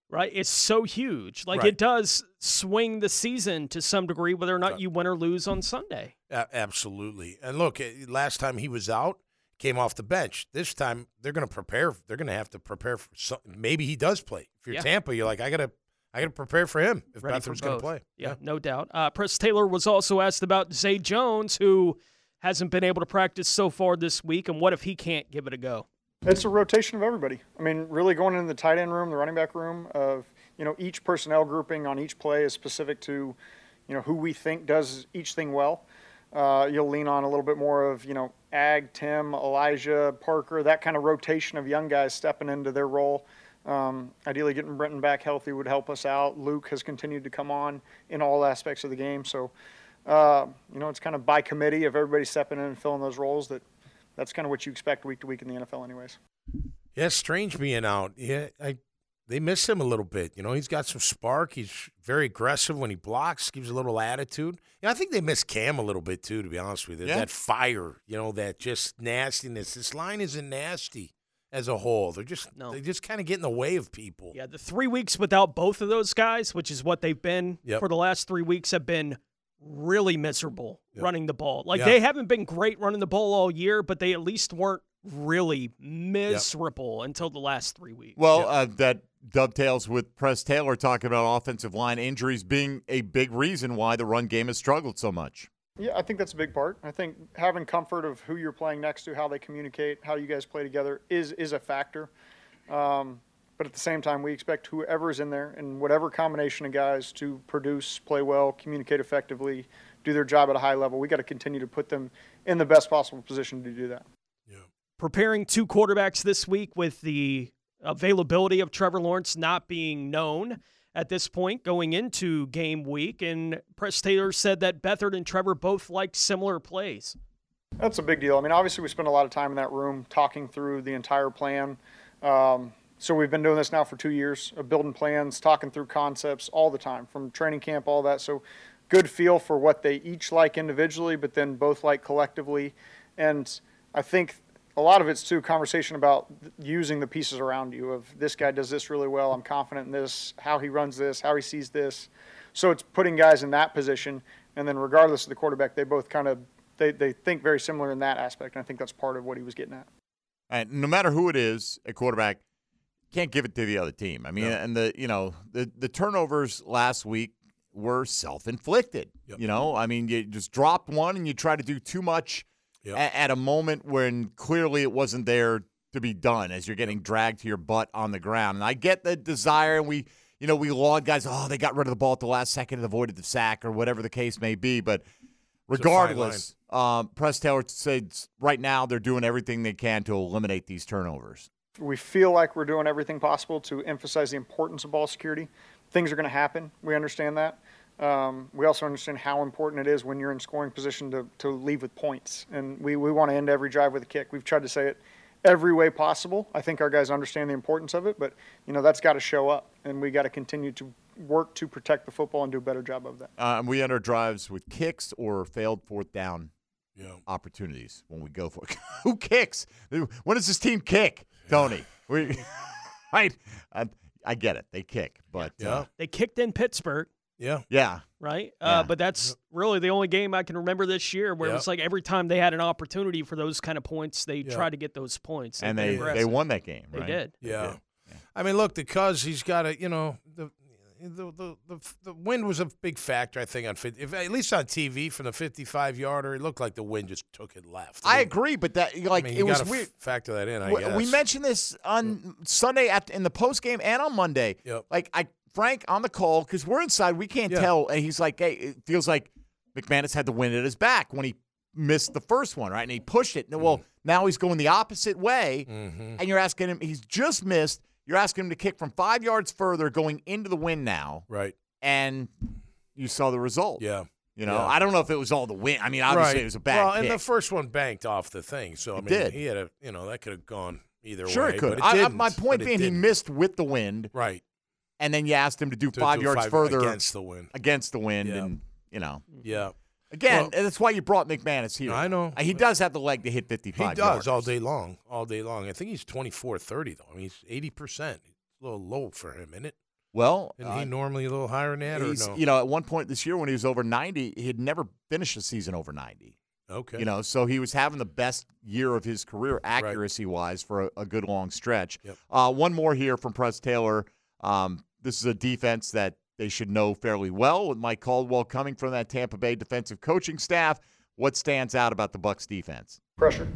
right, It's so huge. Like Right. it does swing the season to some degree, whether or not you win or lose on Sunday. A- absolutely. And look, eh, last time he was out, came off the bench. This time they're going to prepare. They're going to have to prepare for some, maybe he does play. If you're Yeah. Tampa, you're like I got to I got to prepare for him if ready going to play. Yeah, no doubt. Uh, Press Taylor was also asked about Zay Jones, who hasn't been able to practice so far this week, and what if he can't give it a go? It's a rotation of everybody. I mean, really going into the tight end room, the running back room of, you know, each personnel grouping on each play is specific to, you know, who we think does each thing well. Uh, you'll lean on a little bit more of, you know, Ag, Tim, Elijah, Parker, that kind of rotation of young guys stepping into their role. Um, ideally, getting Brenton back healthy would help us out. Luke has continued to come on in all aspects of the game. So, uh, you know, it's kind of by committee of everybody stepping in and filling those roles that that's kind of what you expect week to week in the NFL, anyways. Yeah, strange being out. Yeah, I they miss him a little bit. You know, he's got some spark. He's very aggressive when he blocks. Gives a little attitude. Yeah, I think they miss Cam a little bit too. To be honest with you, Yeah. that fire. You know, that just nastiness. This line isn't nasty as a whole. They're just they just kind of get in the way of people. Yeah, the three weeks without both of those guys, which is what they've been Yep. for the last three weeks, have been really miserable running the ball. Like Yeah. they haven't been great running the ball all year, but they at least weren't really miserable until the last three weeks. Well, uh, that dovetails with Press Taylor talking about offensive line injuries being a big reason why the run game has struggled so much. Yeah, I think that's a big part. I think having comfort of who you're playing next to, how they communicate, how you guys play together is is a factor. Um, but at the same time, we expect whoever's in there and whatever combination of guys to produce, play well, communicate effectively, do their job at a high level. We got to continue to put them in the best possible position to do that. Yeah. preparing two quarterbacks this week with the availability of Trevor Lawrence not being known at this point going into game week. And Press Taylor said that Beathard and Trevor both like similar plays. That's a big deal. I mean, obviously, we spent a lot of time in that room talking through the entire plan. Um, so we've been doing this now for two years of building plans, talking through concepts all the time, from training camp, all that. So good feel for what they each like individually, but then both like collectively. And I think a lot of it's too conversation about using the pieces around you of this guy does this really well. I'm confident in this, how he runs this, how he sees this. So it's putting guys in that position. And then regardless of the quarterback, they both kind of they, they think very similar in that aspect. And I think that's part of what he was getting at. And no matter who it is, a quarterback can't give it to the other team. I mean, and the you know the the turnovers last week were self inflicted. You know, I mean, you just dropped one and you try to do too much a- at a moment when clearly it wasn't there to be done as you're getting dragged to your butt on the ground. And I get the desire, and we you know we laud guys. Oh, they got rid of the ball at the last second and avoided the sack or whatever the case may be, but. Regardless, um, Press Taylor said right now they're doing everything they can to eliminate these turnovers. We feel like we're doing everything possible to emphasize the importance of ball security. Things are going to happen. We understand that. Um, we also understand how important it is when you're in scoring position to, to leave with points. And we, we want to end every drive with a kick. We've tried to say it every way possible. I think our guys understand the importance of it, but you know that's got to show up, and we got to continue to work to protect the football and do a better job of that. Uh, and we enter drives with kicks or failed fourth down opportunities when we go for it. Who kicks? When does this team kick, Tony? We, right? I, I get it. They kick, but uh, They kicked in Pittsburgh. Yeah. yeah. Right? Uh, but that's really the only game I can remember this year where it Yep. was like every time they had an opportunity for those kind of points, they Yeah. tried to get those points. And They've they they won that game, They right? did. Yeah. I mean, look, the because he's got a, you know, the the the the, wind was a big factor, I think, on 50, if, at least on TV from the 55 yarder. It looked like the wind just took it left. I agree, but that like I mean, it was weird. Factor that in, I We- guess. We mentioned this on Sunday at, in the post game and on Monday. Yep. Like I, Frank on the call because we're inside, we can't Yeah. tell. And he's like, "Hey, it feels like McManus had the wind at his back when he missed the first one, right? And he pushed it. And, Well, now he's going the opposite way, Mm-hmm. and you're asking him. He's just missed. You're asking him to kick from five yards further, going into the wind now, right? And you saw the result. Yeah. You know, Yeah. I don't know if it was all the wind. I mean, obviously right. it was a bad Well, kick. and the first one banked off the thing, so I It mean, did. he had a, you know, that could have gone either way. Sure, way. it could. I- my point being, he missed with the wind, right? And then you asked him to do To five yards five further against the wind. Against the wind, Yeah. and you know, Yeah. Again, Well- that's why you brought McManus here. I know. Uh, he does have the leg to hit He does yards. all day long, all day long. I think he's 24 30, though. I mean, he's 80%. a little low for him, isn't it? Well, Isn't uh, he normally a little higher than that, or no? you know, at one point this year when he was over ninety, he had never finished a season over ninety. Okay. You know, so he was having the best year of his career accuracy wise for a, a good long stretch. Yep. Uh, one more here from Press Taylor. Um, this is a defense that they should know fairly well with Mike Caldwell coming from that Tampa Bay defensive coaching staff. What stands out about the Bucks defense? Pressure.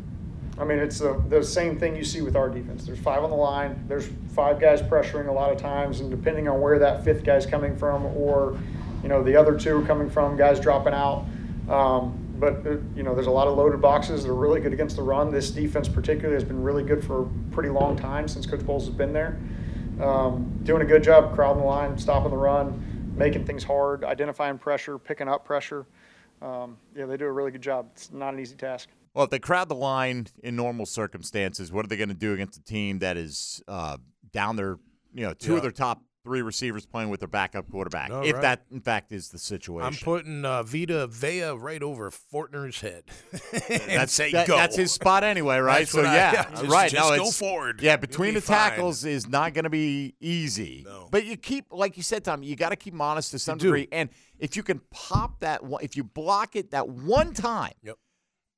I mean, it's the, the same thing you see with our defense. There's five on the line. There's five guys pressuring a lot of times, and depending on where that fifth guy's coming from, or you know the other two coming from, guys dropping out. Um, but uh, you know, there's a lot of loaded boxes. They're really good against the run. This defense, particularly, has been really good for a pretty long time since Coach Bowles has been there. Um, doing a good job crowding the line, stopping the run, making things hard, identifying pressure, picking up pressure. Um, yeah, they do a really good job. It's not an easy task. Well, if they crowd the line in normal circumstances, what are they going to do against a team that is uh, down their, you know, two Yeah. of their top three receivers playing with their backup quarterback? If right. that, in fact, is the situation. I'm putting uh, Vita Vea right over Fortner's head. that's say that- go. that's his spot anyway, right? So I- yeah, yeah, just- right. just no, go forward. Yeah, between be the fine. tackles is not going to be easy. But you keep, like you said, Tom, you got to keep them honest to some do. degree. And if you can pop that, one, if you block it that one time, Yep.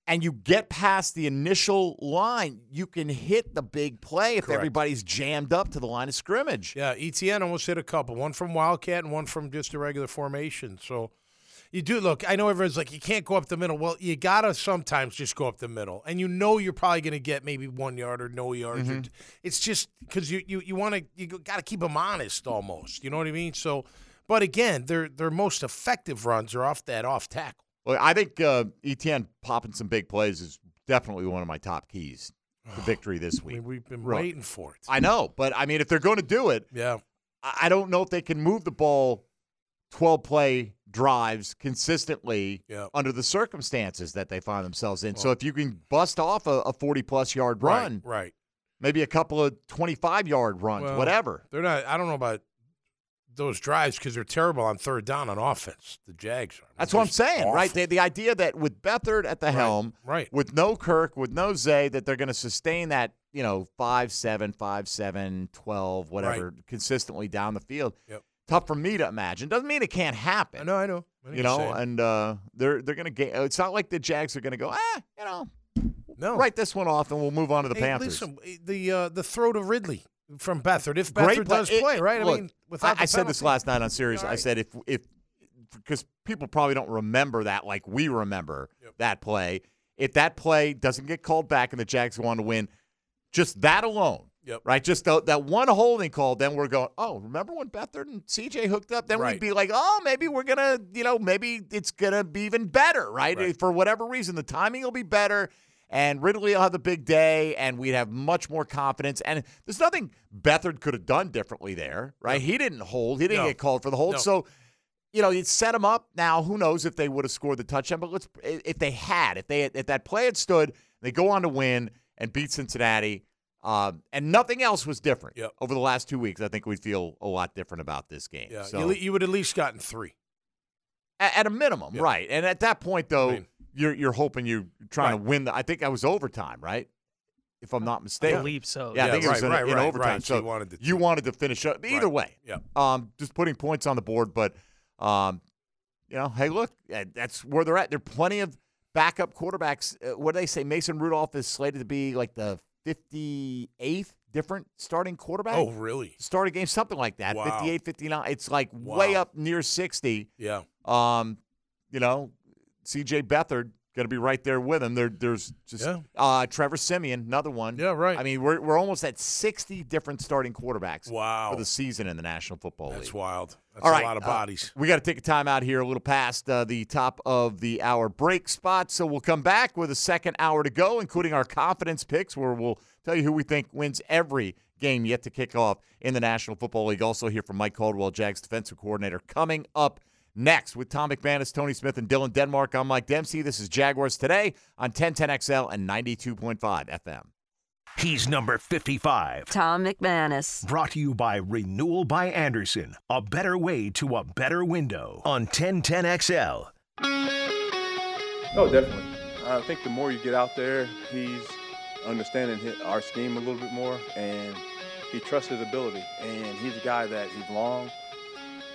And you get past the initial line, you can hit the big play if Correct. everybody's jammed up to the line of scrimmage. Yeah, ETN almost hit a couple. One from Wildcat and one from just a regular formation. So you do look. I know everyone's like, you can't go up the middle. Well, you gotta sometimes just go up the middle, and you know you're probably gonna get maybe one yard or no yards. Mhm. It's just because you you you want to you got to keep them honest almost. You know what I mean? So, but again, their their most effective runs are off that off tackle. Well, I think uh, ETN popping some big plays is definitely one of my top keys to victory this I week. mean, we've been Right. waiting for it. I know, but I mean, if they're going to do it, Yeah. I I don't know if they can move the ball 12 play drives consistently Yeah. under the circumstances that they find themselves in. so if you can bust off a, a 40 plus yard run, Right. right. maybe a couple of 25 yard runs, Well, whatever. They're not. I don't know about those drives because they're terrible on third down on offense. The Jags are. That's what I'm saying, right? The, the idea that with Beathard at the helm, right. with no Kirk, with no Zay, that they're going to sustain that, you know, 5 7, 5 7, 12, whatever, consistently down the field. Yep. Tough for me to imagine. Doesn't mean it can't happen. I know. I know. I know you know, saying. and uh, they're they're going to get. It's not like the Jags are going to go, ah, you know, no. write this one off and we'll move on to the Hey, Panthers. listen, the uh, the throw to Ridley from Beathard. If Great Beathard play. does play, it- right? I look, mean, without I, I said this last night on series. All I said if if because people probably don't remember that like we remember that play. If that play doesn't get called back and the Jags go on to win, just that alone. Yep. Right, just the, that one holding call. Then we're going. Oh, remember when Beathard and CJ hooked up? Then Right. we'd be like, oh, maybe we're gonna, you know, maybe it's gonna be even better, right? Right. For whatever reason, the timing will be better, and Ridley will have the big day, and we'd have much more confidence. And there's nothing Beathard could have done differently there, right? He didn't hold. He didn't No. get called for the hold. No. So, you know, it set him up. Now, who knows if they would have scored the touchdown? But let's if they had, if they if that play had stood, they go on to win and beat Cincinnati. Um, and nothing else was different Yep. over the last two weeks. I think we'd feel a lot different about this game. Yeah, So, you, you would at least gotten three. at, at a minimum, Yep. right? And at that point, though, I mean- you're you're hoping you're trying Right. to win. The, I think that was overtime, right? If I'm not mistaken, I believe so. Yeah, I Yeah, think it was right, in, right, in overtime. right. So You wanted to- you wanted to finish up. Either Right. way, Yeah. um, just putting points on the board. But um, you know, hey, look, uh, that's where they're at. There are plenty of backup quarterbacks. Uh, what do they say? Mason Rudolph is slated to be like the 58th different starting quarterback. Oh, really? Start a game, something like that. Wow. 58, 59. It's like way up near 60. Yeah. Um, you know, CJ Beathard going to be right there with him. There, there's just Yeah. uh, Trevor Siemian, another one. Yeah, right. I mean, we're we're almost at 60 different starting quarterbacks Wow. for the season in the National Football League. That's wild. That's All right, a lot of uh, bodies. we got to take a time out here, a little past uh, the top of the hour break spot. So we'll come back with a second hour to go, including our confidence picks, where we'll tell you who we think wins every game yet to kick off in the National Football League. Also, hear from Mike Caldwell, Jags defensive coordinator, coming up next with Tom McManus, Tony Smith, and Dylan Denmark. I'm Mike Dempsey. This is Jaguars Today on 1010XL and 92.5 FM. He's number 55. Tom McManus. Brought to you by Renewal by Andersen, a better way to a better window on 1010XL. Oh, definitely. I think the more you get out there, he's understanding our scheme a little bit more, and he trusts his ability. And he's a guy that he's long,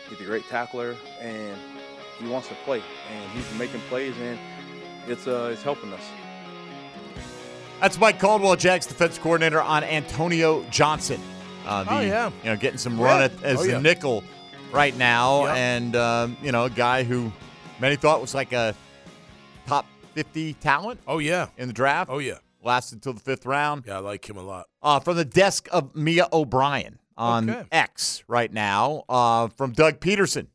he's a great tackler, and he wants to play. And he's making plays, and it's uh, it's helping us. That's Mike Caldwell, Jags defense coordinator on Antonio Johnson. Uh, the, Oh, yeah. You know, getting some run Yeah. at, as Oh, the yeah. nickel right now, Yep. and um, you know, a guy who many thought was like a top fifty talent. Oh yeah, in the draft. Oh yeah, lasted until the fifth round. Yeah, I like him a lot. Uh, from the desk of Mia O'Brien on Okay. X right now, uh, from Doug Pederson.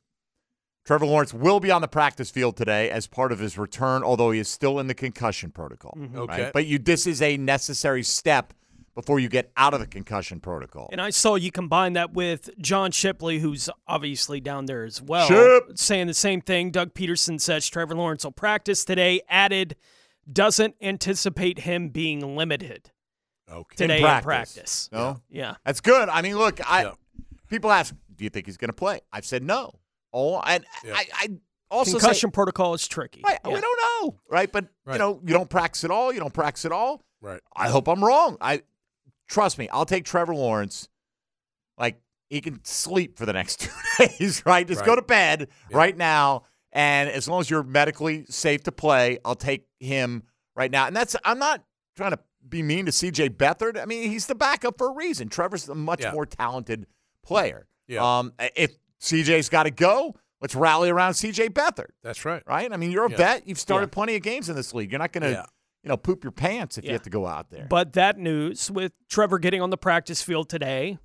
Trevor Lawrence will be on the practice field today as part of his return, although he is still in the concussion protocol. Mhm. right? Okay. But you, this is a necessary step before you get out of the concussion protocol. And I saw you combine that with John Shipley, who's obviously down there as well, Ship. saying the same thing. Doug Pederson says Trevor Lawrence will practice today. Added, doesn't anticipate him being limited okay. today in in practice. practice. No, Yeah. that's good. I mean, look, I people ask, do you think he's going to play? I've said no. Oh, and I, I also say- Concussion protocol is tricky. Right. Yeah. We don't know. Right. But, Right. you know, you don't practice at all. You don't practice at all. Right. I hope I'm wrong. I trust me, I'll take Trevor Lawrence. Like he can sleep for the next two days, right? Just go to bed right now. And as long as you're medically safe to play, I'll take him right now. And that's I'm not trying to be mean to CJ Beathard. I mean, he's the backup for a reason. Trevor's a much Yeah. more talented player. Yeah. Um, if CJ's got to go, let's rally around CJ Beathard That's right. right? I mean, you're a Yeah. vet. You've started Yeah. plenty of games in this league. You're not going to, Yeah. you know, poop your pants if you have to go out there. But that news with Trevor getting on the practice field today,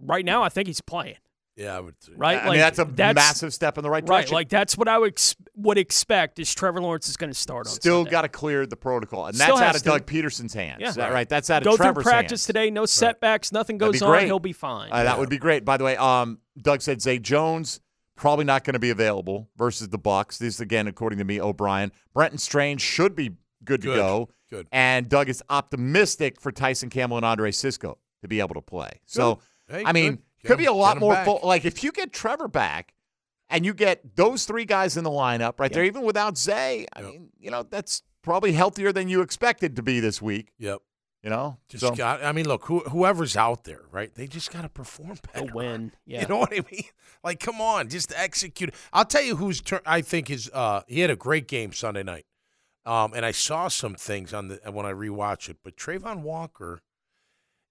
right now, I think he's playing. Yeah, I would. Say. Right, I mean, that's a massive step in the right direction. Right, like that's what I would ex- would expect is Trevor Lawrence is going to start on. Still got to clear the protocol, and Still that's out of to. Doug Pederson's hands. Yeah. Is that right? That's out of go Trevor's through practice hands. today. No setbacks. Nothing goes be on. He'll be fine. Uh, that would be great. By the way, um, Doug said Zay Jones probably not going to be available versus the Bucks. This again, according to me, O'Brien. Brenton Strange should be good, to go. Good. And Doug is optimistic for Tyson Campbell and Andre Cisco to be able to play. So, Hey, I mean, good. Get could be a lot more full. Like if you get Trevor back. And you get those three guys in the lineup right there, even without Zay. I mean, you know, that's probably healthier than you expected to be this week. Yep. You know, Just So- got. I mean, look, who, whoever's out there, right? They just got to perform better. They'll win. Yeah. You know what I mean? Like, come on, just execute. I'll tell you who's. Tur- I think is. Uh, he had a great game Sunday night, um, and I saw some things on the when I rewatch it. But Travon Walker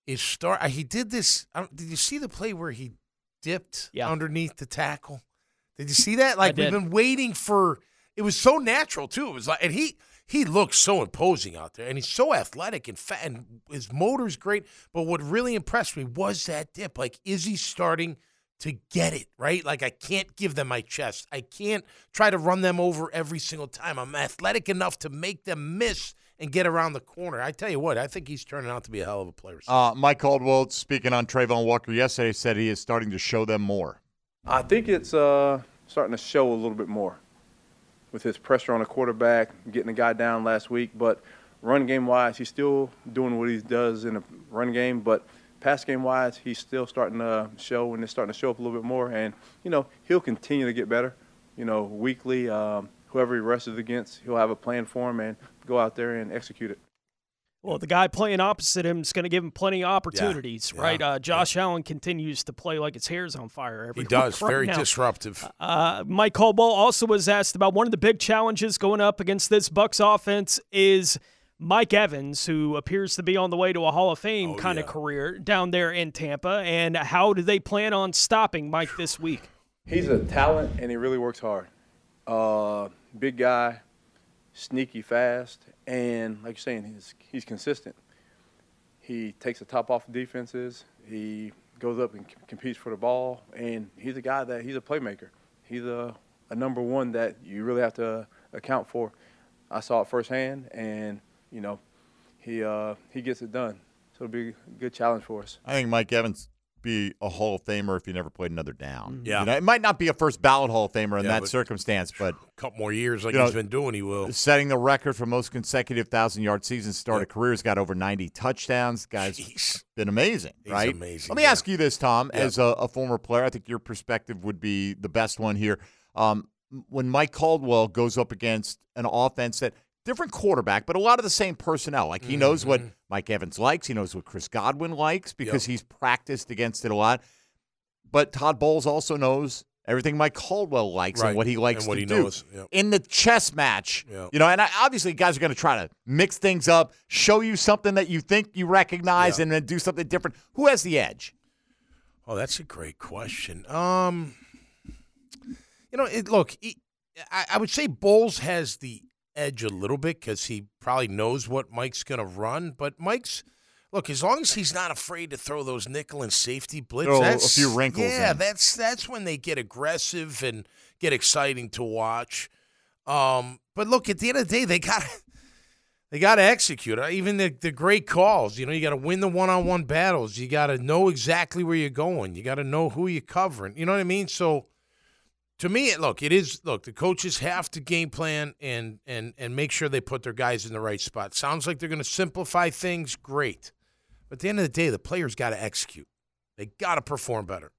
is start. uh, He did this. Did you see the play where he dipped Yeah. underneath the tackle? Did you see that? Like we've been waiting for. It was so natural too. It was like, and he he looks so imposing out there, and he's so athletic and fat, and his motor's great. But what really impressed me was that dip. Like, is he starting to get it right? Like, I can't give them my chest. I can't try to run them over every single time. I'm athletic enough to make them miss and get around the corner. I tell you what, I think he's turning out to be a hell of a player. Uh, Mike Caldwell, speaking on Travon Walker yesterday, said he is starting to show them more. I think it's uh, starting to show a little bit more with his pressure on the quarterback, getting the guy down last week. But run game wise, he's still doing what he does in the run game. But pass game wise, he's still starting to show, and it's starting to show up a little bit more. And you know, he'll continue to get better. You know, weekly, um, whoever he rushes against, he'll have a plan for him and go out there and execute it. Well, the guy playing opposite him is going to give him plenty of opportunities, yeah, right? Uh, Josh Allen continues to play like his hair's on fire. Every he does right very now. disruptive. Uh, Mike Caldwell also was asked about one of the big challenges going up against this Bucks offense is Mike Evans, who appears to be on the way to a Hall of Fame Oh, kind of career down there in Tampa. And how do they plan on stopping Mike this week? He's a talent and he really works hard. Uh, big guy, sneaky fast, and like you're saying, he's he's consistent. He takes the top off of defenses. He goes up and c- competes for the ball, and he's a guy that he's a playmaker. He's a, a number one that you really have to account for. I saw it firsthand, and you know, he uh, he gets it done. So it'll be a good challenge for us. I think Mike Evans be a Hall of Famer if he never played another down. Yeah. You know, it might not be a first ballot Hall of Famer in Yeah, that but- circumstance, but A couple more years, like You know, he's been doing, he will. setting the record for most consecutive thousand yard seasons to start a career. He's got over 90 touchdowns. Guy's been amazing, He's right? amazing, Let me yeah. ask you this, Tom, Yeah. as a, a former player, I think your perspective would be the best one here. Um, when Mike Caldwell goes up against an offense that different quarterback, but a lot of the same personnel. Like he knows what Mike Evans likes, he knows what Chris Godwin likes because Mm-hmm. Yep. he's practiced against it a lot. But Todd Bowles also knows everything Mike Caldwell likes Right. and what he likes And what to he do knows, yeah. in the chess match. Yeah. You know, and I, obviously guys are going to try to mix things up, show you something that you think you recognize, Yeah. and then do something different. Who has the edge? Oh, that's a great question. Um, you know, it, look, he, I, I would say Bowles has the edge a little bit because he probably knows what Mike's going to run. But Mike's look as long as he's not afraid to throw those nickel and safety blitz. Throw a few wrinkles Yeah, in. that's that's when they get aggressive and get exciting to watch. Um, but look, at the end of the day, they got. They got to execute. Even the, the great calls, you know, you got to win the one on one battles. You got to know exactly where you're going. You got to know who you're covering. You know what I mean? So, to me, look, it is look. The coaches have to game plan and and and make sure they put their guys in the right spot. Sounds like they're going to simplify things. Great, but at the end of the day, the players got to execute. They got to perform better,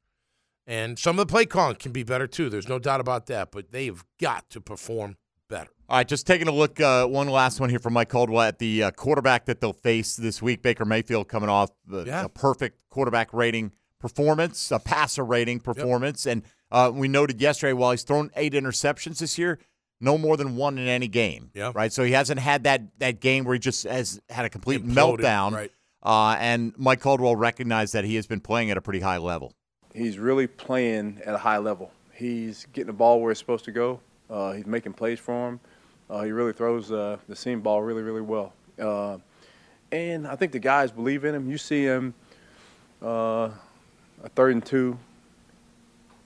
and some of the play calling can be better too. There's no doubt about that. But they've got to perform better. All right, just taking a look. Uh, one last one here from Mike Caldwell at the uh, quarterback that they'll face this week. Baker Mayfield coming off the, Yeah. a perfect quarterback rating performance, a passer rating performance, and uh, we noted yesterday while he's thrown eight interceptions this year, no more than one in any game. Yeah. right. So he hasn't had that that game where he just has had a complete Imploded, meltdown. right. Uh, and Mike Caldwell recognized that he has been playing at a pretty high level. He's really playing at a high level. He's getting the ball where it's supposed to go. Uh, he's making plays for him. Uh, he really throws uh, the seam ball really, really well. Uh, and I think the guys believe in him. You see him uh, a third and two.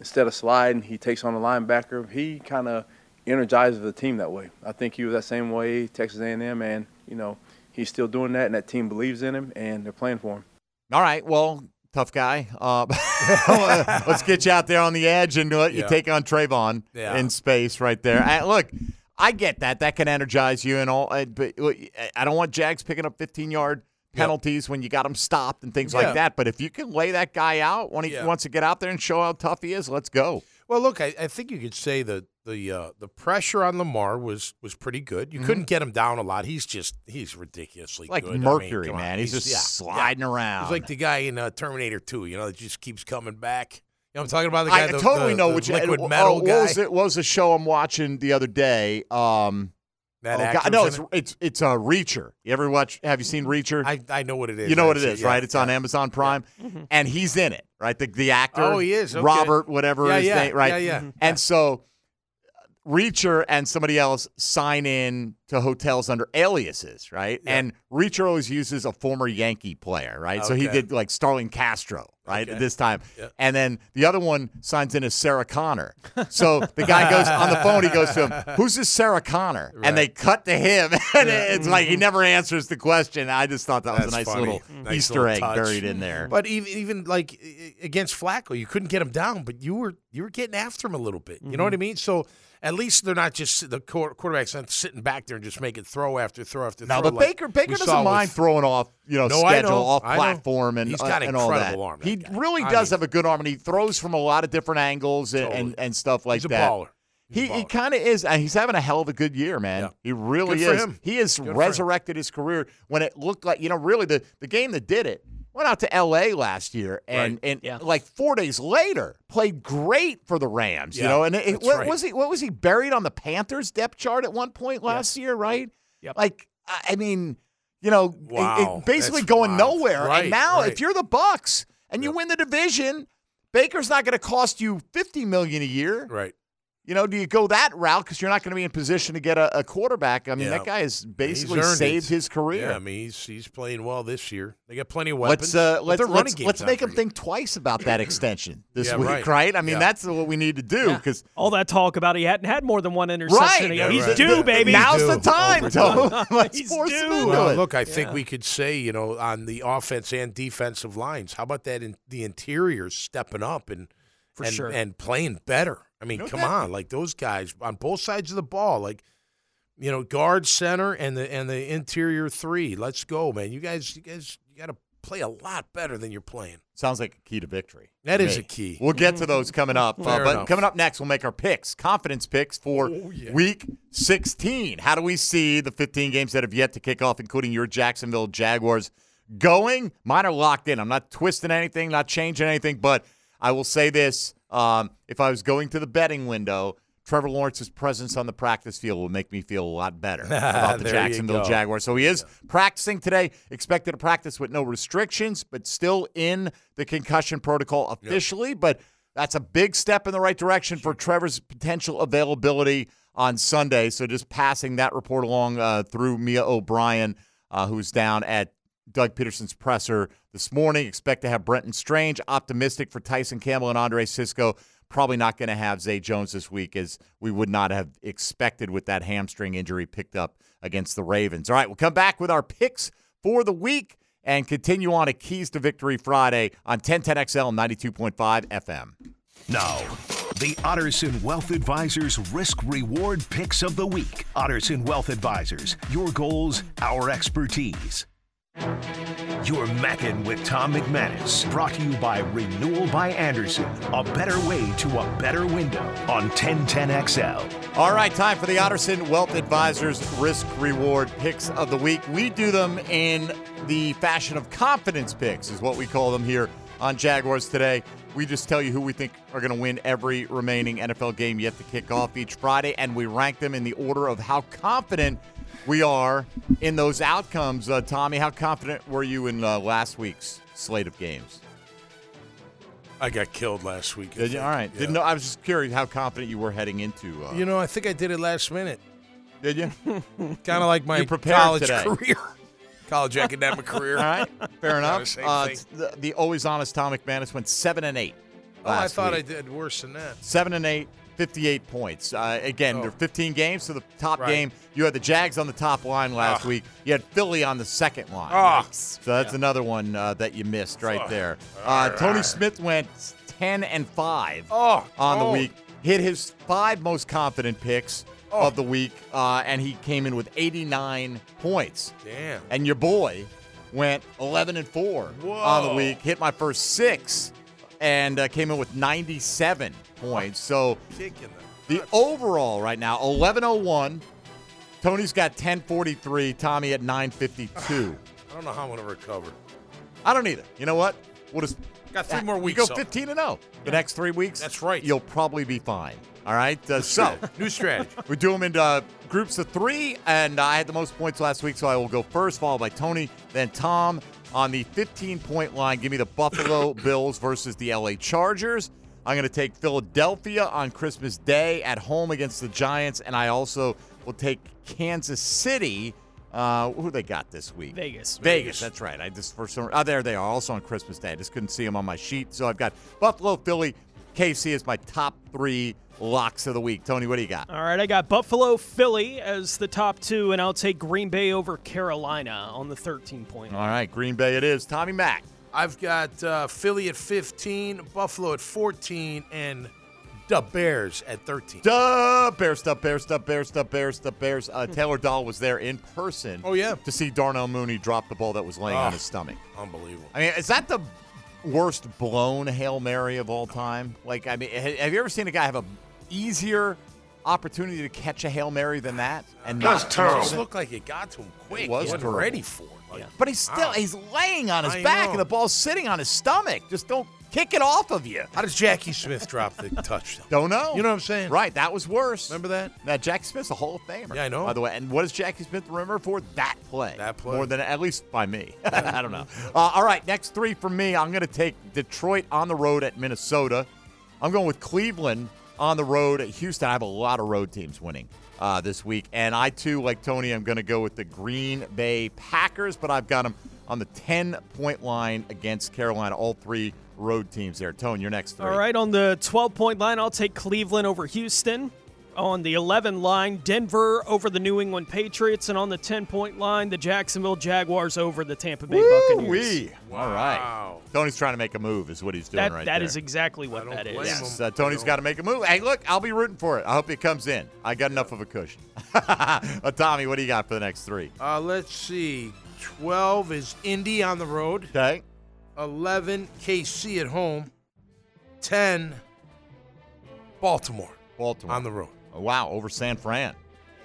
Instead of sliding, he takes on the linebacker. He kind of energizes the team that way. I think he was that same way Texas A&M, and you know he's still doing that, and that team believes in him, and they're playing for him. All right. Well, tough guy. Uh, let's get you out there on the edge and let you Yeah. take on Travon Yeah. in space right there. I, look, I get that. That can energize you and all. uh, But I don't want Jags picking up 15 yard penalties when you got him stopped and things Yeah. like that. But if you can lay that guy out when he Yeah. wants to get out there and show how tough he is, let's go. Well, look, I, I think you could say that the uh, the pressure on Lamar was was pretty good. You couldn't get him down a lot. He's just he's ridiculously Like good. I mean, Mercury, man. He's just yeah, sliding around. He's like the guy in uh, Terminator 2, you know, that just keeps coming back. You know, I'm talking about the guy. I the, totally the- know the which liquid oh, metal what guy. Was it what was the show I'm watching the other day? Um, That oh, God, no, it's it's it's a Reacher. You ever watch? Have you seen Reacher? I, I know what it is. You know what it is, Yeah, right? It's on yeah. Amazon Prime, mm-hmm. and he's in it, right? The the actor. Oh, he is? Okay. Robert, whatever Yeah, his yeah, name, right? yeah, yeah. And so, Reacher and somebody else sign in to hotels under aliases, right? And Reacher always uses a former Yankee player, right? So he did like Starlin Castro, right? Okay. This time, Yeah. and then the other one signs in as Sarah Connor. So the guy goes on the phone. He goes to him, "Who's this Sarah Connor?" And they cut to him, and it's like he never answers the question. I just thought that was a nice funny. little Nice Easter little egg touch. buried in there. But even even like against Flacco, you couldn't get him down, but you were you were getting after him a little bit. You know what mm-hmm. I mean? So at least they're not just the quar- quarterbacks not sitting back there and just making throw after throw after No, throw. but like Baker Baker doesn't mind with- throwing off, you know, No, schedule, know, off platform, and He's got uh, and all that. incredible arm, that he guy. really I does mean- have a good arm, and he throws from a lot of different angles and, and, Totally. and stuff like He's a that. baller. He, he kind of is, and he's having a hell of a good year, man. Yeah. He really Good is. He has Good resurrected his career when it looked like, you know, really the, the game that did it went out to L.A. last year, and Right. and like four days later played great for the Rams. You know, and it, what right. was he? What was he buried on the Panthers depth chart at one point last year? Right? Yep. Like, I mean, you know, it- it basically that's going wild. nowhere. Right, and now, if you're the Bucks and you win the division, Baker's not going to cost you fifty million a year. Right. You know, do you go that route because you're not going to be in position to get a, a quarterback? I mean, Yeah. that guy has basically saved it. his career. Yeah, I mean he's he's playing well this year. They got plenty of weapons. Let's uh, let's let's, let's make him very think twice about that extension this Yeah, week, right. right? I mean, Yeah. that's what we need to do because All that talk about he hadn't had more than one interception. right, a. Yeah, He's right. due, baby. Now's the time, Tom. Let's He's force him due. into Well, it. look, I think we could say, you know, on the offense and defensive lines, how about that in the interiors stepping up and For and, sure. and playing better? I mean, No come doubt. on, like those guys on both sides of the ball, like you know, guard, center, and the and the interior three. Let's go, man. You guys, you guys, you got to play a lot better than you're playing. Sounds like a key to victory. That to is me. a key. We'll get to those coming up. uh, but enough. coming up next, we'll make our picks, confidence picks for Oh, yeah. week 16. How do we see the 15 games that have yet to kick off, including your Jacksonville Jaguars, going? Mine are locked in. I'm not twisting anything, not changing anything, but I will say this. Um, if I was going to the betting window, Trevor Lawrence's presence on the practice field would make me feel a lot better about the Jacksonville. Jaguars. So he is practicing today, expected to practice with no restrictions, but still in the concussion protocol officially. But that's a big step in the right direction for Trevor's potential availability on Sunday. So just passing that report along uh, through Mia O'Brien, uh, who's down at Doug Pederson's presser this morning. Expect to have Brenton Strange. Optimistic for Tyson Campbell and Andre Cisco. Probably not going to have Zay Jones this week, as we would not have expected with that hamstring injury picked up against the Ravens. All right, we'll come back with our picks for the week and continue on at Keys to Victory Friday on 1010XL 92.5 FM. Now, the Otterson Wealth Advisors Risk Reward Picks of the Week. Otterson Wealth Advisors, your goals, our expertise. You're Mackin' with Tom McManus, brought to you by Renewal by Andersen, a better way to a better window on 1010XL. All right, time for the Otterson Wealth Advisors Risk Reward Picks of the Week. We do them in the fashion of confidence picks, is what we call them here on Jaguars today. We just tell you who we think are going to win every remaining NFL game yet to kick off each Friday, and we rank them in the order of how confident we are in those outcomes. Uh, Tommy, how confident were you in uh, last week's slate of games? I got killed last week. Did you? All right. Yeah. Didn't know. I was just curious how confident you were heading into. Uh, You know, I think I did it last minute. Did you? kind of like my college today. career, college academic career. All right, fair enough. same Uh, the, the always honest Tom McManus went seven and eight. Oh, I thought week. I did worse than that. Seven and eight, 58 points. Uh, again, Oh. there are 15 games, so the top Right. game, you had the Jags on the top line last Ah. week. You had Philly on the second line. Ah. So that's another one uh, that you missed right there. Uh, Tony right. Smith went 10 and 5 Oh, on the oh. week. Hit his five most confident picks of the week, uh, and he came in with 89 points. Damn. And your boy went 11 and 4 on the week, hit my first six, and uh, came in with 97 points. So the overall right now, 1101. Tony's got 1043. Tommy at 952. I don't know how I'm gonna recover. I don't either. You know what? We'll just Got three more we weeks. go so- 15 and 0. The next three weeks. That's right. You'll probably be fine. All right. Uh, so New strategy. we do them into uh, groups of three, and I had the most points last week, so I will go first, followed by Tony, then Tom on the 15 point line. Give me the Buffalo Bills versus the LA Chargers. I'm going to take Philadelphia on Christmas Day at home against the Giants, and I also will take Kansas City. Uh, who they got this week? Vegas. Vegas, that's right. I just for some oh, there they are, also on Christmas Day. I just couldn't see them on my sheet. So I've got Buffalo, Philly, KC as my top three locks of the week. Tony, what do you got? All right, I got Buffalo, Philly as the top two, and I'll take Green Bay over Carolina on the 13 point. All right, Green Bay it is. Tommy Mack. I've got uh, Philly at 15, Buffalo at 14, and the Bears at 13. Duh, Bears stuff, Bears stuff, Bears stuff, Bears stuff, Bears. Uh, Taylor Dahl was there in person. Oh, yeah. to see Darnell Mooney drop the ball that was laying on Oh. his stomach. Unbelievable. I mean, is that the worst blown hail mary of all time? Like, I mean, have you ever seen a guy have a easier opportunity to catch a hail mary than that? And not It just looked like it got to him quick. It was he wasn't ready for it. Like, But he's still wow. he's laying on his I back know. and the ball's sitting on his stomach. Just don't kick it off of you. How does Jackie Smith drop the touchdown? Don't know. You know what I'm saying? Right, that was worse. Remember that? Now Jackie Smith's a Hall of Famer. Yeah, I know. By the way, and what is Jackie Smith remembered for? That play. That play. More than at least by me. I don't know. Uh, all right, next three for me. I'm going to take Detroit on the road at Minnesota. I'm going with Cleveland on the road at Houston. I have a lot of road teams winning uh, this week, and I too, like Tony, I'm going to go with the Green Bay Packers, but I've got them on the 10 point line against Carolina. All three road teams there. Tone, your next three. All right, on the 12 point line, I'll take Cleveland over Houston. On the 11 line, Denver over the New England Patriots. And on the 10 point line, the Jacksonville Jaguars over the Tampa Bay Buccaneers. Wee. All right. Wow. Tony's trying to make a move, is what he's doing That, right that there. is exactly what that is. Yes, uh, Tony's got to make a move. Hey, look, I'll be rooting for it. I hope it comes in. I got enough of a cushion. uh, Tommy, what do you got for the next three? Uh, let's see. 12 is Indy on the road. Okay. 11, KC at home. 10, Baltimore Baltimore. on the road. Oh, wow, over San Fran.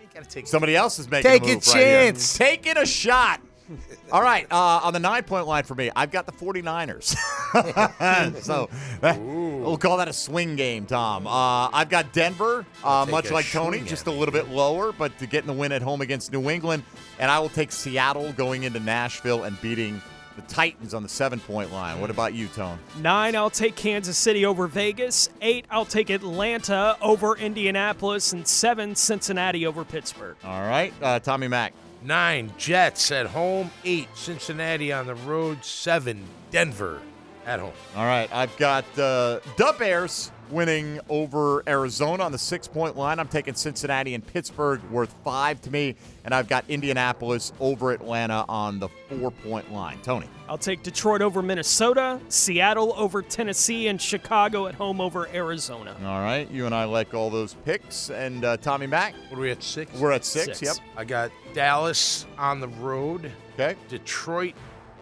You gotta take Somebody else is making Take a a move right here. chance. Taking a shot. All right, uh, on the nine point line for me, I've got the 49ers. so that- we'll call that a swing game, Tom. Uh, I've got Denver, uh, much like Tony, just a little bit lower, but to get in the win at home against New England. And I will take Seattle going into Nashville and beating the Titans on the seven point line. What about you, Tone? Nine, I'll take Kansas City over Vegas. Eight, I'll take Atlanta over Indianapolis. And seven, Cincinnati over Pittsburgh. All right, uh, Tommy Mack. Nine Jets at home. Eight Cincinnati on the road. Seven Denver at home. All right, I've got uh, the Bears winning over Arizona on the six point line. I'm taking Cincinnati and Pittsburgh worth five to me, and I've got Indianapolis over Atlanta on the four point line. Tony. I'll take Detroit over Minnesota, Seattle over Tennessee, and Chicago at home over Arizona. All right, you and I like all those picks. And uh, Tommy Mack, What are we at six? we're at six. Yep. I got Dallas on the road. Okay. Detroit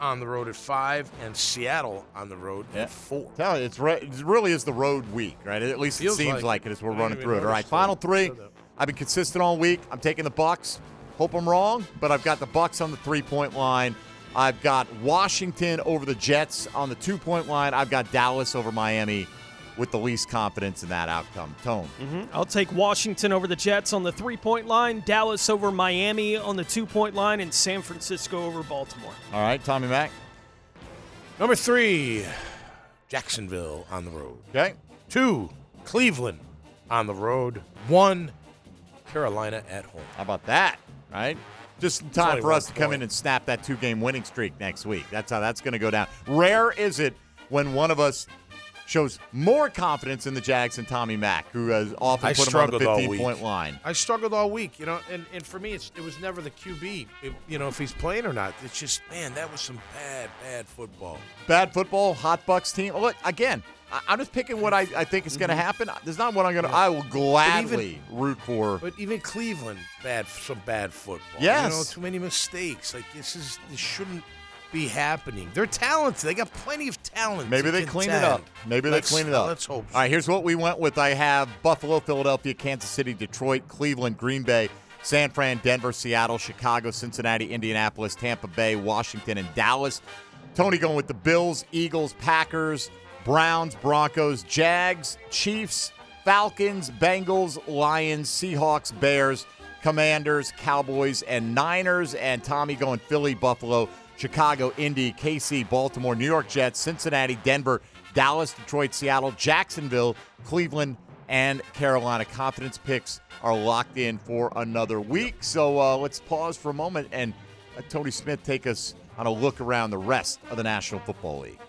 on the road at five, and Seattle on the road Yeah. at four. Tell you, it's re- it really is the road week, right? At least Feels it seems like like, it. it as we're I running through it. All right, final three. I've been consistent all week. I'm taking the Bucks. Hope I'm wrong, but I've got the Bucks on the three point line. I've got Washington over the Jets on the two point line. I've got Dallas over Miami with the least confidence in that outcome. Tone. Mhm. I'll take Washington over the Jets on the three point line, Dallas over Miami on the two point line, and San Francisco over Baltimore. All right, Tommy Mack. Number three, Jacksonville on the road. Okay. Two, Cleveland on the road. One, Carolina at home. How about that? Right? Just in time for one us to come point. in and snap that two game winning streak next week. That's how that's going to go down. Rare is it when one of us shows more confidence in the Jags than Tommy Mack, who has often I put him on the 15 point line. I struggled all week, you know, and, and for me, it's, it was never the QB, it- you know, if he's playing or not. It's just, man, that was some bad, bad football. Bad football, hot Bucks team. Look, again, I, I'm just picking what I, I think is going to happen. There's not what I'm going to. I will gladly root for. But even Cleveland, bad, some bad football. Yes. you know, too many mistakes. Like this is, this shouldn't be happening. They're talented. They got plenty of talent. Maybe they clean it up. Maybe they Let's- clean it uh, up. Let's hope. All right, here's what we went with. I have Buffalo, Philadelphia, Kansas City, Detroit, Cleveland, Green Bay, San Fran, Denver, Seattle, Chicago, Cincinnati, Indianapolis, Tampa Bay, Washington, and Dallas. Tony going with the Bills, Eagles, Packers, Browns, Broncos, Jags, Chiefs, Falcons, Bengals, Lions, Seahawks, Bears, Commanders, Cowboys, and Niners. And Tommy going Philly, Buffalo, Chicago, Indy, KC, Baltimore, New York Jets, Cincinnati, Denver, Dallas, Detroit, Seattle, Jacksonville, Cleveland, and Carolina. Confidence picks are locked in for another week. So uh, let's pause for a moment and uh, Tony Smith take us on a look around the rest of the National Football League.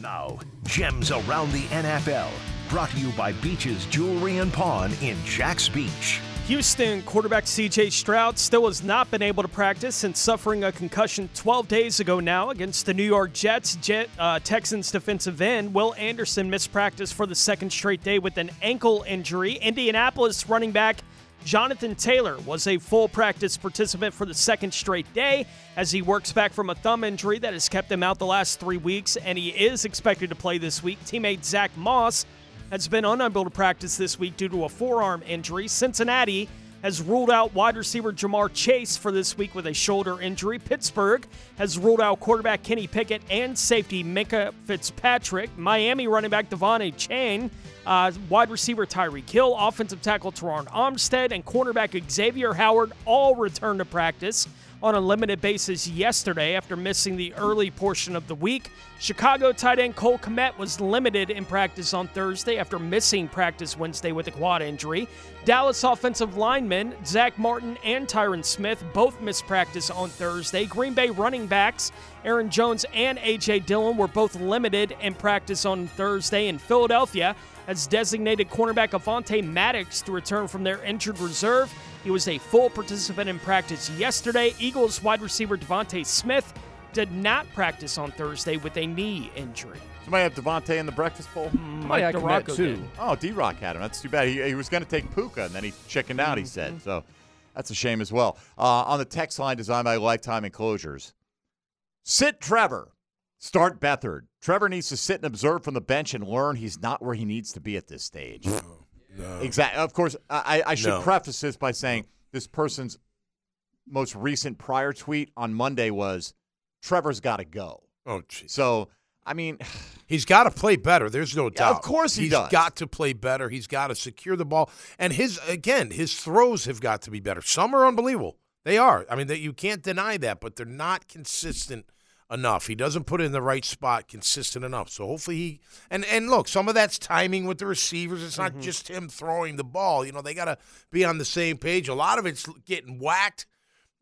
Now, gems around the NFL. Brought to you by Beaches Jewelry and Pawn in Jacks Beach. Houston quarterback CJ Stroud still has not been able to practice since suffering a concussion 12 days ago now against the New York Jets. Jet, uh, Texans defensive end Will Anderson missed practice for the second straight day with an ankle injury. Indianapolis running back Jonathan Taylor was a full practice participant for the second straight day as he works back from a thumb injury that has kept him out the last three weeks, and he is expected to play this week. Teammate Zack Moss has been unable to practice this week due to a forearm injury. Cincinnati has ruled out wide receiver Ja'Marr Chase for this week with a shoulder injury. Pittsburgh has ruled out quarterback Kenny Pickett and safety Minkah Fitzpatrick. Miami running back De'Von Achane, uh, wide receiver Tyreek Hill, offensive tackle Terron Armstead, and cornerback Xavier Howard all return to practice on a limited basis yesterday after missing the early portion of the week. Chicago tight end Cole Kmet was limited in practice on Thursday after missing practice Wednesday with a quad injury. Dallas offensive linemen Zack Martin and Tyron Smith both missed practice on Thursday. Green Bay running backs Aaron Jones and A.J. Dillon were both limited in practice on Thursday. In Philadelphia, as designated cornerback Avonte Maddox to return from their injured reserve. He was a full participant in practice yesterday. Eagles wide receiver DeVonta Smith did not practice on Thursday with a knee injury. Somebody have DeVonta in the breakfast bowl? Mike had Kmet, DeRocco too. did. Oh, D Rock had him. That's too bad. He, he was going to take Puka, and then he chickened out, he said. So that's a shame as well. Uh, on the text line designed by Lifetime Enclosures sit Trevor, start Beathard. Trevor needs to sit and observe from the bench and learn he's not where he needs to be at this stage. Exactly. Of course, I, I should No. preface this by saying this person's most recent prior tweet on Monday was Trevor's got to go. Oh, geez. So, I mean, He's got to play better. There's no doubt. of course he He's does. got to play better. He's got to secure the ball. And his again, his throws have got to be better. Some are unbelievable. They are. I mean, that you can't deny that, but they're not consistent enough. He doesn't put it in the right spot consistent enough. So hopefully he and and look, some of that's timing with the receivers. It's Mm-hmm. not just him throwing the ball. You know, they got to be on the same page. A lot of it's getting whacked.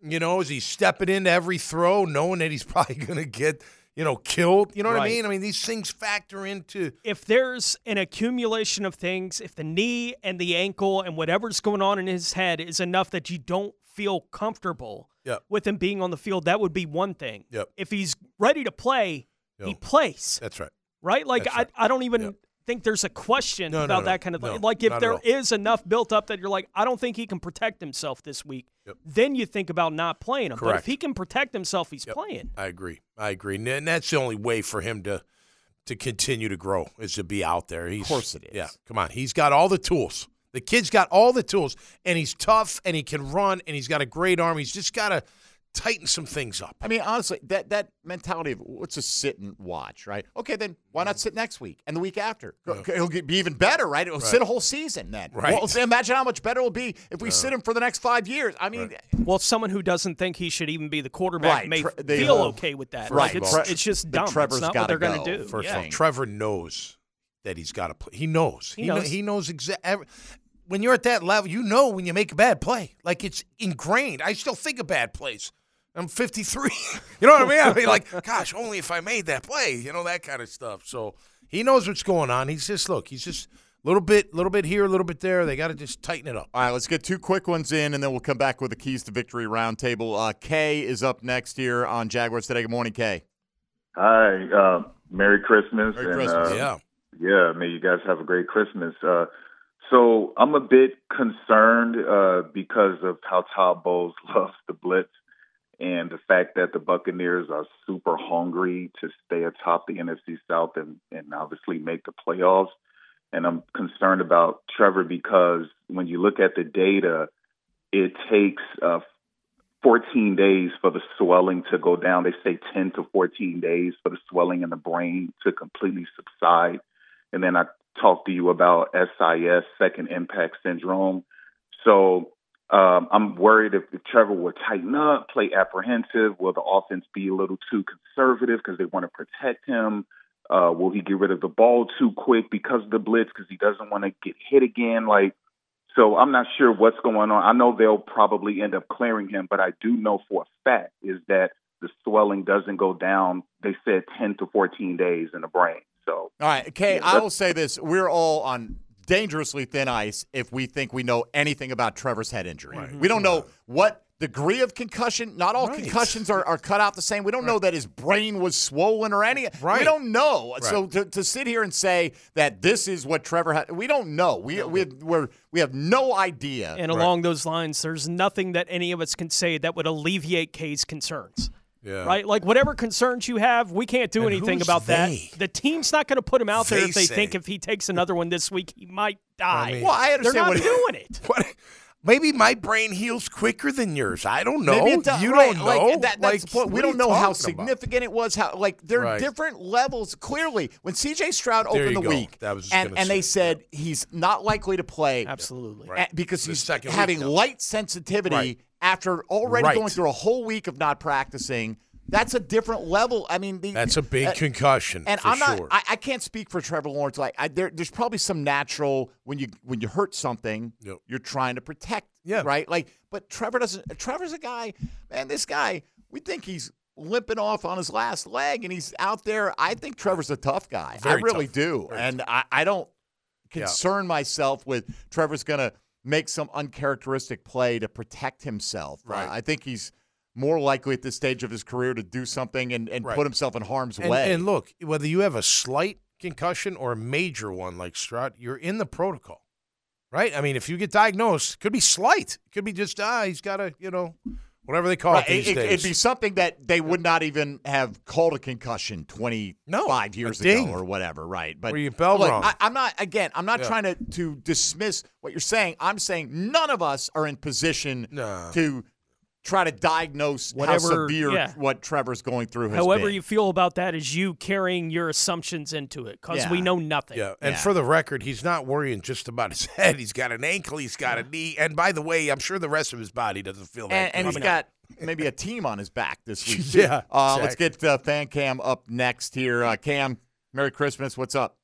You know, as he's stepping into every throw, knowing that he's probably going to get you know killed. You know what I mean? I mean, these things factor into if there's an accumulation of things, if the knee and the ankle and whatever's going on in his head is enough that you don't feel comfortable Yep. with him being on the field, that would be one thing. Yep. If he's ready to play, he plays. That's right. Right? Like That's I. I don't even think there's a question No, no, about no. that kind of No, thing. Like if there is enough built up that you're like, I don't think he can protect himself this week, then you think about not playing him. But if he can protect himself, he's playing. I agree. I agree. And- And that's the only way for him to to continue to grow is to be out there. He's, of course it is. Yeah, come on. He's got all the tools. The kid's got all the tools, and he's tough, and he can run, and he's got a great arm. He's just got to tighten some things up. I mean, honestly, that that mentality of let's just sit and watch, right? Okay, then why not sit next week and the week after? Go- It'll get, be even better, right? It'll sit a whole season then. Right. Well, imagine how much better it'll be if we sit him for the next five years. I mean, Well, someone who doesn't think he should even be the quarterback Right, may Tre- they- feel okay with that. right. Like, it's, Tre- it's just dumb. Trevor's it's not what they're going to do. First yeah. of all, Trevor knows that he's got to play. He knows. He He, kno- knows. he knows exactly. When you're at that level, you know when you make a bad play. Like it's ingrained. I still think of bad plays. I'm 53. you know what I mean? I mean, like, gosh, only if I made that play. You know that kind of stuff. So he knows what's going on. He's just look. He's just a little bit, little bit here, a little bit there. They got to just tighten it up. All right, let's get two quick ones in, and then we'll come back with the keys to victory roundtable. Uh, Kay is up next here on Jaguars today. Good morning, Kay. Hi, uh, Merry Christmas. Merry and, Christmas. uh, Yeah. Yeah, may you guys have a great Christmas. Uh, so I'm a bit concerned uh, because of how Todd Bowles loves the blitz and the fact that the Buccaneers are super hungry to stay atop the NFC South and, and obviously make the playoffs. And I'm concerned about Trevor because when you look at the data, it takes uh, 14 days for the swelling to go down. They say 10 to 14 days for the swelling in the brain to completely subside. And then I talked to you about SIS, second impact syndrome. So um, I'm worried if, if Trevor will tighten up, play apprehensive, will the offense be a little too conservative because they want to protect him? Uh, will he get rid of the ball too quick because of the blitz because he doesn't want to get hit again? Like, so I'm not sure what's going on. I know they'll probably end up clearing him, but I do know for a fact is that the swelling doesn't go down. They said 10 to 14 days in the brain. So All right, Kay, Yeah, I will say this. We're all on dangerously thin ice if we think we know anything about Trevor's head injury. We don't know what degree of concussion. Not all Right. concussions are, are cut out the same. We don't know that his brain was swollen or any. We don't know. So to, to sit here and say that this is what Trevor had, we don't know. We we we're, we have no idea. And along those lines, there's nothing that any of us can say that would alleviate Kay's concerns. Yeah. Right? Like whatever concerns you have, we can't do And anything who's about that. The team's not going to put him out there if they say. think if he takes another one this week, he might die. mean- well, I understand. They're understand not what he- doing it. What? Maybe my brain heals quicker than yours. I don't know. Maybe it does. you right, don't like, know. that- that's Like, the point. We don't know how talking about? significant it was. How like there are Right. different levels. Clearly, when C.J. Stroud There opened the go. week, That was just and, and they say, said he's not likely to play Absolutely. a- because The he's second week, having no. light sensitivity Right. After already Right. going through a whole week of not practicing. That's a different level. I mean, the, That's a big uh, concussion. and I'm not. sure. I, I can't speak for Trevor Lawrence. Like, I, there, there's probably some natural when you when you hurt something, Yep. you're trying to protect. Yeah. Right. Like, but Trevor doesn't. Trevor's a guy. Man, this guy. We think he's limping off on his last leg, and he's out there. I think Trevor's a tough guy. I really tough. do, Very and I, I don't Yeah. concern myself with Trevor's going to make some uncharacteristic play to protect himself. Right. Uh, I think he's more likely at this stage of his career to do something and, and Right. put himself in harm's and, way. and look, whether you have a slight concussion or a major one like Stroud, you're in the protocol, right? I mean, if you get diagnosed, it could be slight. It could be just ah, he's got a you know whatever they call Right, it these it, days. would be something that they would not even have called a concussion 25 No, years ago or whatever, right? But Where you bell look, rung. I, I'm not again. I'm not Yeah. trying to to dismiss what you're saying. I'm saying none of us are in position No. to try to diagnose Whatever- how severe yeah. what Trevor's going through has However been. you feel about that is you carrying your assumptions into it because we know nothing. Yeah, and for the record, he's not worrying just about his head. He's got an ankle, he's got a knee, and by the way, I'm sure the rest of his body doesn't feel that. and, and he's got maybe a team on his back this week. Yeah, Uh, Let's get uh, Fan Cam up next here. Uh, Cam, Merry Christmas. What's up?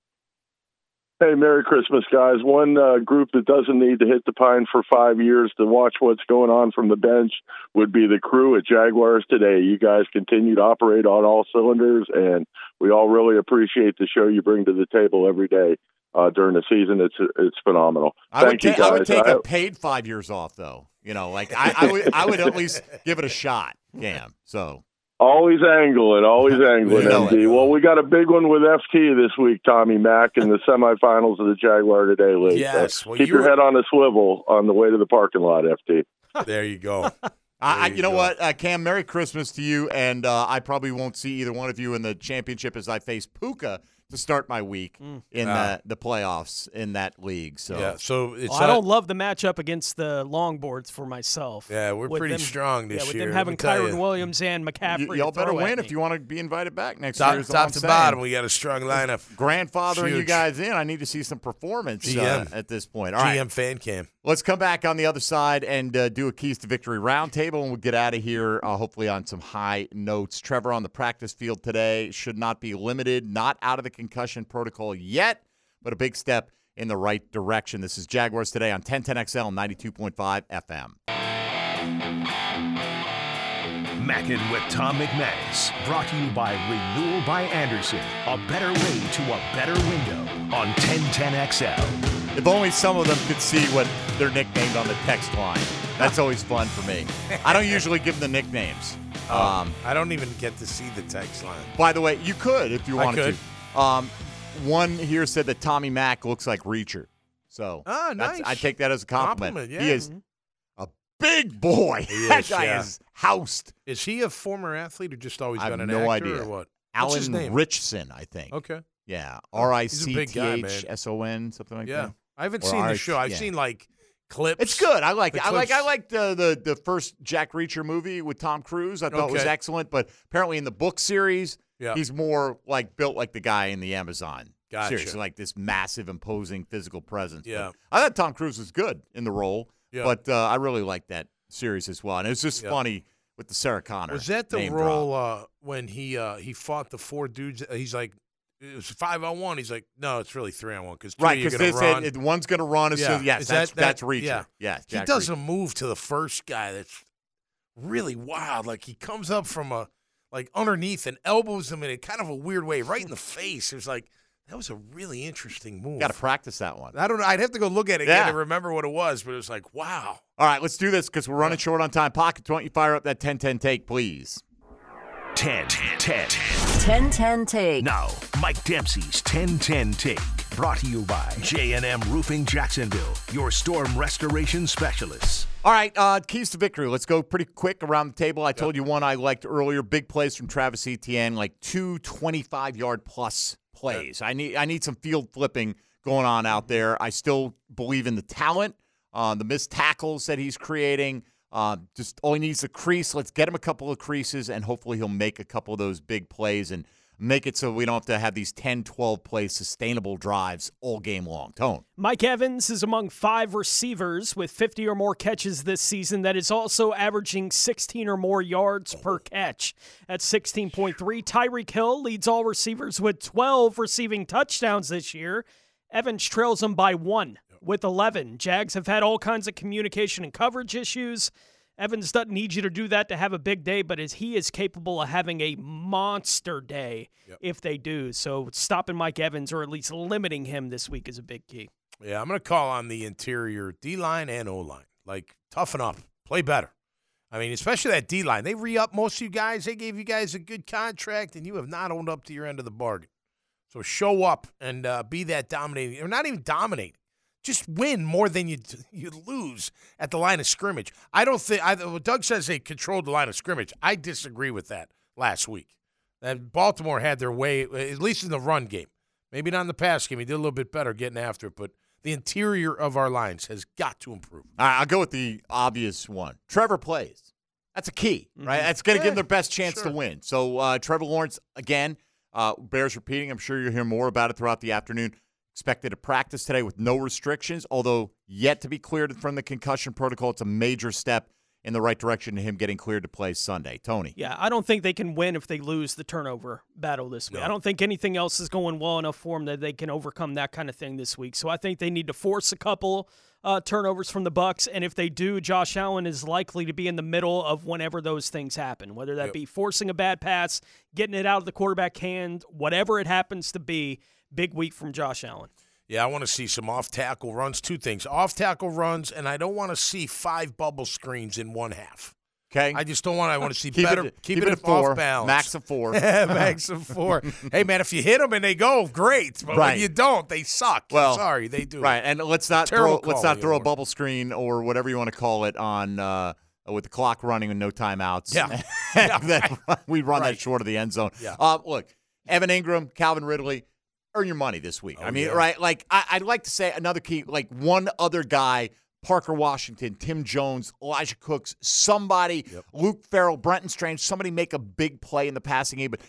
Hey, Merry Christmas, guys. One uh, group that doesn't need to hit the pine for five years to watch what's going on from the bench would be the crew at Jaguars today. You guys continue to operate on all cylinders, and we all really appreciate the show you bring to the table every day uh, during the season. It's it's phenomenal. I would, Thank you, ta- I would take I- a paid five years off, though. You know, like I, I would, I would at least give it a shot, Cam. So Always angling, always angling, You know MD. Well, we got a big one with FT this week, Tommy Mack, in the semifinals of the Jaguar Today League. Yes, So well, keep you your were- head on a swivel on the way to the parking lot, FT. There you go. I, I, you you know go. what, uh, Cam? Merry Christmas to you, and uh, I probably won't see either one of you in the championship as I face Puka to start my week in Ah. the, the playoffs in that league. So Yeah, so it's Well, I uh, don't love the matchup against the longboards for myself. Yeah, we're With pretty them- strong this year. yeah, with year, them having Kyron you. Williams and McCaffrey. Y- y'all better win if you want to be invited back next top, year. is top to saying. bottom. We got a strong lineup. Grandfathering you guys in, I need to see some performance uh, at this point. All right. GM fan cam. Let's come back on the other side and uh, do a keys to victory roundtable, and we'll get out of here uh, hopefully on some high notes. Trevor on the practice field today should not be limited, not out of the concussion protocol yet, but a big step in the right direction. This is Jaguars today on 1010XL 92.5 FM. Mackin with Tom McManus. Brought to you by Renewal by Andersen. A better way to a better window on 1010XL. If only some of them could see what they're nicknamed on the text line. That's always fun for me. I don't usually give them the nicknames. Um, I don't even get to see the text line. By the way, you could if you I wanted could. to. Um, one here said that Tommy Mack looks like Reacher. So Ah, that's- nice. I take that as a compliment. Compliment, He yeah. is a big boy. He that is, guy yeah. is housed. Is he a former athlete or just always I been have an no actor idea. or what? Alan What's his name? Ritchson, I think. Okay. Yeah. Oh, R I he's a C big T guy, man. S O N, something like Yeah. that. I haven't seen the show. I've yeah. seen like clips. It's good. I like. The I like. I liked uh, the the first Jack Reacher movie with Tom Cruise. I thought it was excellent. But apparently in the book series, Yeah. he's more like built like the guy in the Amazon Gotcha. series, like this massive, imposing physical presence. But Yeah. I thought Tom Cruise was good in the role. Yeah. But uh, I really liked that series as well, and it was just Yeah. funny with the Sarah Connor. Was that the role uh, when he uh, he fought the four dudes? He's like, it was five on one. He's like, no, it's really three on one because Right, because they said it- one's going to run. As soon, yes, that's that- that- that's Reacher. Yeah, yeah he does Reacher. a move to the first guy that's really wild. Like he comes up from a like underneath and elbows him in a kind of a weird way, right in the face. It was like that was a really interesting move. Got to practice that one. I don't know. I'd have to go look at it Yeah. again to remember what it was, but it was like, wow. All right, let's do this because we're running short on time. Pocket, why don't you fire up that 10-10 take, please? 10 10 10 10 take. Now, Mike Dempsey's 10 10 take. Brought to you by J&M Roofing Jacksonville, your storm restoration specialists. All right, uh, keys to victory. Let's go pretty quick around the table. I told you one I liked earlier. Big plays from Travis Etienne, like two 25 yard plus plays. I need I need some field flipping going on out there. I still believe in the talent, uh, the missed tackles that he's creating. Uh, just all he needs is a crease. Let's get him a couple of creases, and hopefully he'll make a couple of those big plays and make it so we don't have to have these 10, 12 play sustainable drives all game long. Tone. Mike Evans is among five receivers with 50 or more catches this season that is also averaging 16 or more yards per catch at 16.3. Tyreek Hill leads all receivers with 12 receiving touchdowns this year. Evans trails him by one with 11. Jags have had all kinds of communication and coverage issues. Evans doesn't need you to do that to have a big day, but is he is capable of having a monster day if they do. So stopping Mike Evans or at least limiting him this week is a big key. Yeah, I'm going to call on the interior D line and O line. Like, toughen up, play better. I mean, especially that D line. They re up most of you guys. They gave you guys a good contract, and you have not owned up to your end of the bargain. So show up and uh, be that dominating, or not even dominating. Just win more than you you lose at the line of scrimmage. I don't think. I, well, Doug says they controlled the line of scrimmage. I disagree with that last week. That Baltimore had their way, at least in the run game. Maybe not in the pass game. He did a little bit better getting after it, but the interior of our lines has got to improve. All right, I'll go with the obvious one. Trevor plays. That's a key, right? That's going to give them their best chance to win. So uh, Trevor Lawrence again uh, bears repeating. I'm sure you'll hear more about it throughout the afternoon. Expected to practice today with no restrictions, although yet to be cleared from the concussion protocol. It's a major step in the right direction to him getting cleared to play Sunday. Tony. Yeah, I don't think they can win if they lose the turnover battle this week. I don't think anything else is going well enough for them that they can overcome that kind of thing this week. So I think they need to force a couple uh, turnovers from the Bucks, and if they do, Josh Allen is likely to be in the middle of whenever those things happen, whether that Yep. be forcing a bad pass, getting it out of the quarterback hand, whatever it happens to be. Big week from Josh Allen. Yeah, I want to see some off tackle runs. Two things: off tackle runs, and I don't want to see five bubble screens in one half. Okay. I just don't want. I want to see Keep it- better. keep keep it it, at four, off balance. max of four. max of four. hey man, if you hit them and they go, great. But Right. when you don't, they suck. Well, sorry, they do. Right, and let's not Terrible throw let's not throw a Leonard. bubble screen or whatever you want to call it on uh, with the clock running and no timeouts. Yeah. And then we run that short of the end zone. Yeah. Uh, look, Evan Engram, Calvin Ridley, earn your money this week. I mean, yeah. right? Like I, I'd like to say another key, like one other guy. Parker Washington, Tim Jones, Elijah Cooks, somebody, Luke Farrell, Brenton Strange, somebody make a big play in the passing game. But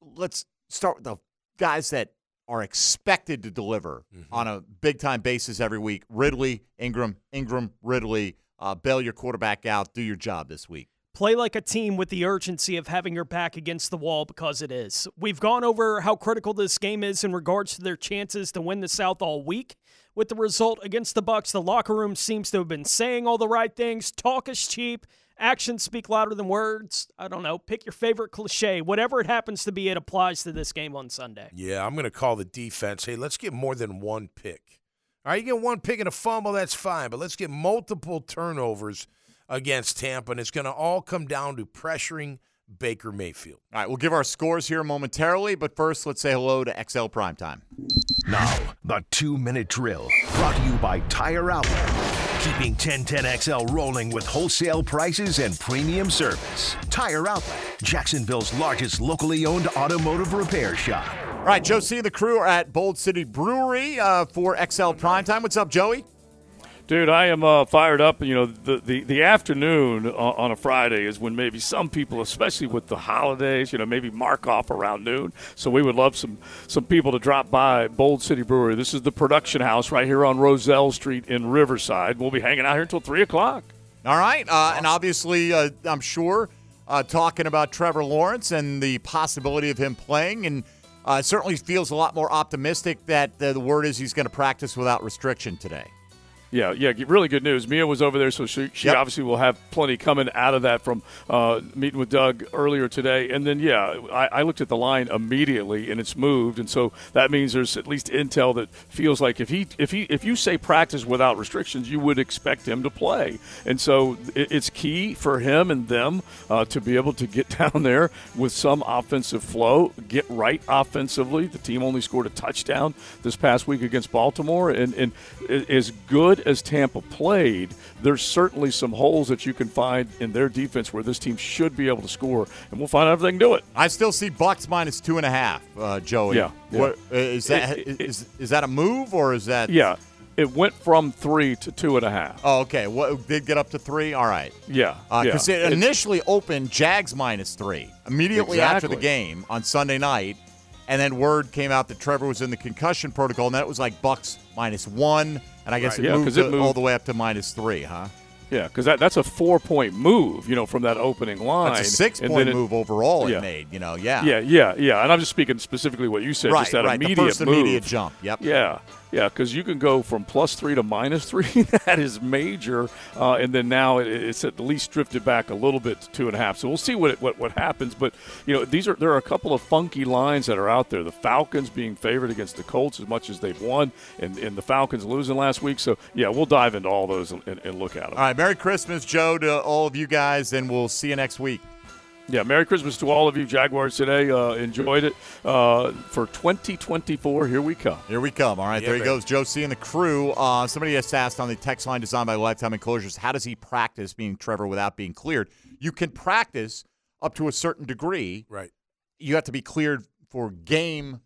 let's start with the guys that are expected to deliver on a big time basis every week. Ridley, Engram, Engram, Ridley, uh, bail your quarterback out, do your job this week. Play like a team with the urgency of having your back against the wall because it is. We've gone over how critical this game is in regards to their chances to win the South all week. With the result against the Bucks, the locker room seems to have been saying all the right things. Talk is cheap. Actions speak louder than words. I don't know. Pick your favorite cliche. Whatever it happens to be, it applies to this game on Sunday. Yeah, I'm going to call the defense. Hey, let's get more than one pick. All right, you get one pick and a fumble, that's fine, but let's get multiple turnovers against Tampa, and it's going to all come down to pressuring Baker Mayfield. All right, we'll give our scores here momentarily, but first, let's say hello to XL Primetime. Now, the two minute drill brought to you by Tire Outlet. Keeping 1010XL rolling with wholesale prices and premium service. Tire Outlet, Jacksonville's largest locally owned automotive repair shop. All right, Joe C. and the crew are at Bold City Brewery uh, for XL Primetime. What's up, Joey? Dude, I am uh, fired up. You know, the, the, the afternoon on, on a Friday is when maybe some people, especially with the holidays, you know, maybe mark off around noon. So we would love some some people to drop by Bold City Brewery. This is the production house right here on Roselle Street in Riverside. We'll be hanging out here until 3 o'clock. All right, uh, and obviously, uh, I'm sure uh, talking about Trevor Lawrence and the possibility of him playing, and uh, it certainly feels a lot more optimistic that uh, the word is he's going to practice without restriction today. Yeah, yeah, really good news. Mia was over there, so she, she Yep. obviously will have plenty coming out of that from uh, meeting with Doug earlier today. And then, yeah, I, I looked at the line immediately, and it's moved, and so that means there's at least intel that feels like if he if he if you say practice without restrictions, you would expect him to play. And so it, it's key for him and them uh, to be able to get down there with some offensive flow, get right offensively. The team only scored a touchdown this past week against Baltimore, and and as good as Tampa played, there's certainly some holes that you can find in their defense where this team should be able to score, and we'll find out if they can do it. I still see Bucks minus two and a half, uh, Joey. Yeah, yeah. What, uh, is that? It- is, is that a move or is that? Yeah, it went from three to two and a half. Oh, okay. What did get up to three? All right. Yeah, Because yeah. it initially opened Jags minus three immediately after the game on Sunday night, and then word came out that Trevor was in the concussion protocol, and that was like Bucks minus one, and I guess Right. it, Yeah, moved it to- all the way up to minus three, huh? Yeah, because that, that's a four point move, you know, from that opening line. That's a six point it- move overall yeah. it made. You know, yeah. Yeah, yeah, yeah. And I'm just speaking specifically what you said, Right, just that right, the immediate first move. immediate jump, yep. Yeah, yeah, because you can go from plus three to minus three. that is major. Uh, and then now it, it's at least drifted back a little bit to two and a half. So we'll see what it, what what happens. But you know, these are there are a couple of funky lines that are out there. The Falcons being favored against the Colts as much as they've won, and, and the Falcons losing last week. So yeah, we'll dive into all those and, and, and look at them. All right. Merry Christmas, Joe, to all of you guys, and we'll see you next week. Yeah, Merry Christmas to all of you Jaguars today. Uh, enjoyed it. Uh, for 2024, here we come. Here we come. All right, Yeah, there he baby. goes, Joe C. and the crew. Uh, somebody has asked on the text line designed by Lifetime Enclosures, how does he practice being Trevor without being cleared? You can practice up to a certain degree. Right. You have to be cleared for game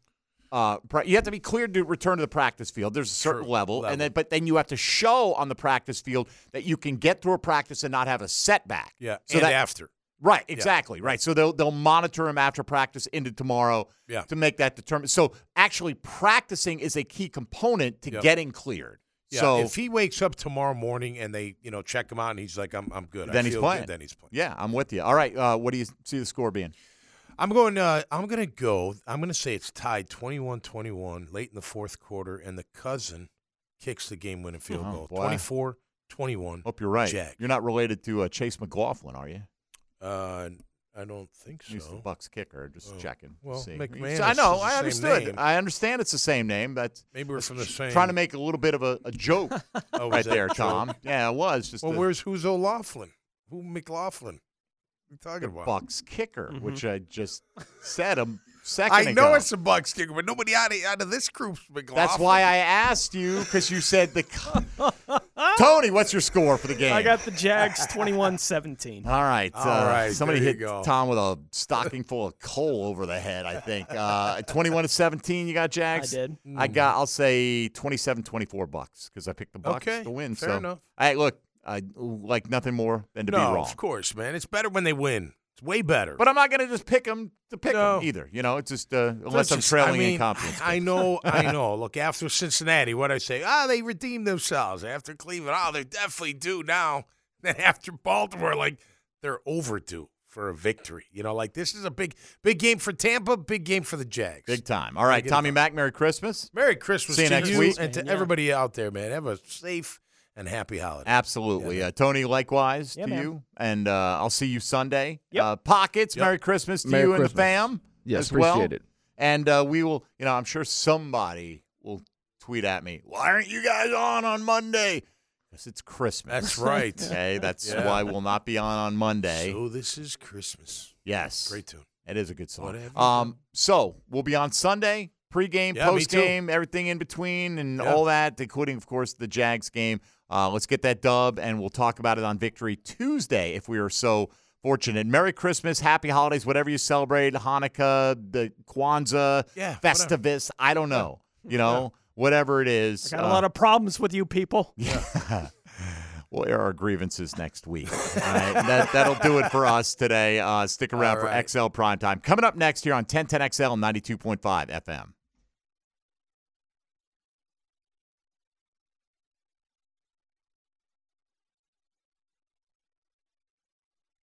Uh, pra- you have to be cleared to return to the practice field. There's a certain level, and then but then you have to show on the practice field that you can get through a practice and not have a setback. Yeah, So and that- after. Right, Yeah. exactly. Right. So they'll they'll monitor him after practice into tomorrow Yeah. to make that determined. So actually practicing is a key component to Yep. getting cleared. Yeah, so if he wakes up tomorrow morning and they, you know, check him out and he's like, I'm, I'm good. I then he's feel playing. Good, then he's playing. Yeah, I'm with you. All right. Uh, what do you see the score being? I'm going. Uh, I'm going to go. I'm going to say it's tied 21-21 late in the fourth quarter, and the cousin kicks the game-winning field Oh, goal. boy. 24-21. Hope you're right. Jag. You're not related to uh, Chase McLaughlin, are you? Uh, I don't think so. He's the Bucks kicker. Just Oh. checking. Well, see. McManus I know. I understood. name. I understand it's the same name. That's Maybe we're from the same- Trying to make a little bit of a, a joke Oh, right there? Tom. Yeah, it was just Well, a where's who's O'Laughlin? Who McLaughlin? What are you talking about? Bucks kicker, Mhm. which I just said a second I ago. know it's a Bucks kicker, but nobody out of, out of this group's McLaughlin. That's why I asked you because you said the. Tony, what's your score for the game? I got the Jags 21-17. All right. All uh, right, Somebody hit go. Tom with a stocking full of coal over the head, I think. Uh, 21 to 17, you got Jags? I did. I got, I'll say 27 24 bucks because I picked the Bucks Okay, to win. fair so, enough. Hey, look, I like nothing more than to no, be wrong. of course, man. It's better when they win. It's way better. But I'm not going to just pick them to pick No. them either. You know, it's just uh, unless Let's I'm just- trailing I mean, in confidence. I know, I know. Look, after Cincinnati, what I say? Ah, they redeemed themselves. After Cleveland, oh, they're definitely due now. Then after Baltimore, like they're overdue for a victory. You know, like this is a big, big game for Tampa, big game for the Jags. Big time. All right, Tommy time. Mac, Merry Christmas. Merry Christmas See you to next you week. and to Yeah. everybody out there, man. Have a safe and happy holiday. Absolutely. uh, Tony, likewise Yeah, to man. you. And uh, I'll see you Sunday. Yep. Uh, Pockets, Yep. Merry Christmas to Merry you and the fam. Yes, as well. appreciate it. And uh, we will, you know, I'm sure somebody will tweet at me, why aren't you guys on on Monday? Because it's Christmas. That's right. Okay, that's Yeah. why we'll not be on on Monday. So this is Christmas. yes. Great tune. It is a good song. Whatever Um, so we'll be on Sunday, pregame, Yeah, me too. postgame, everything in between, and Yeah. all that, including, of course, the Jags game. Uh, let's get that dub, and we'll talk about it on Victory Tuesday if we are so fortunate. Merry Christmas, Happy Holidays, whatever you celebrate, Hanukkah, the Kwanzaa, Yeah, whatever. Festivus. I don't know. You know, whatever it is. I got a uh, lot of problems with you people. We'll air our grievances next week. All right, that, that'll do it for us today. Uh, stick around All for right. XL Primetime. Coming up next here on 1010XL 92.5 FM.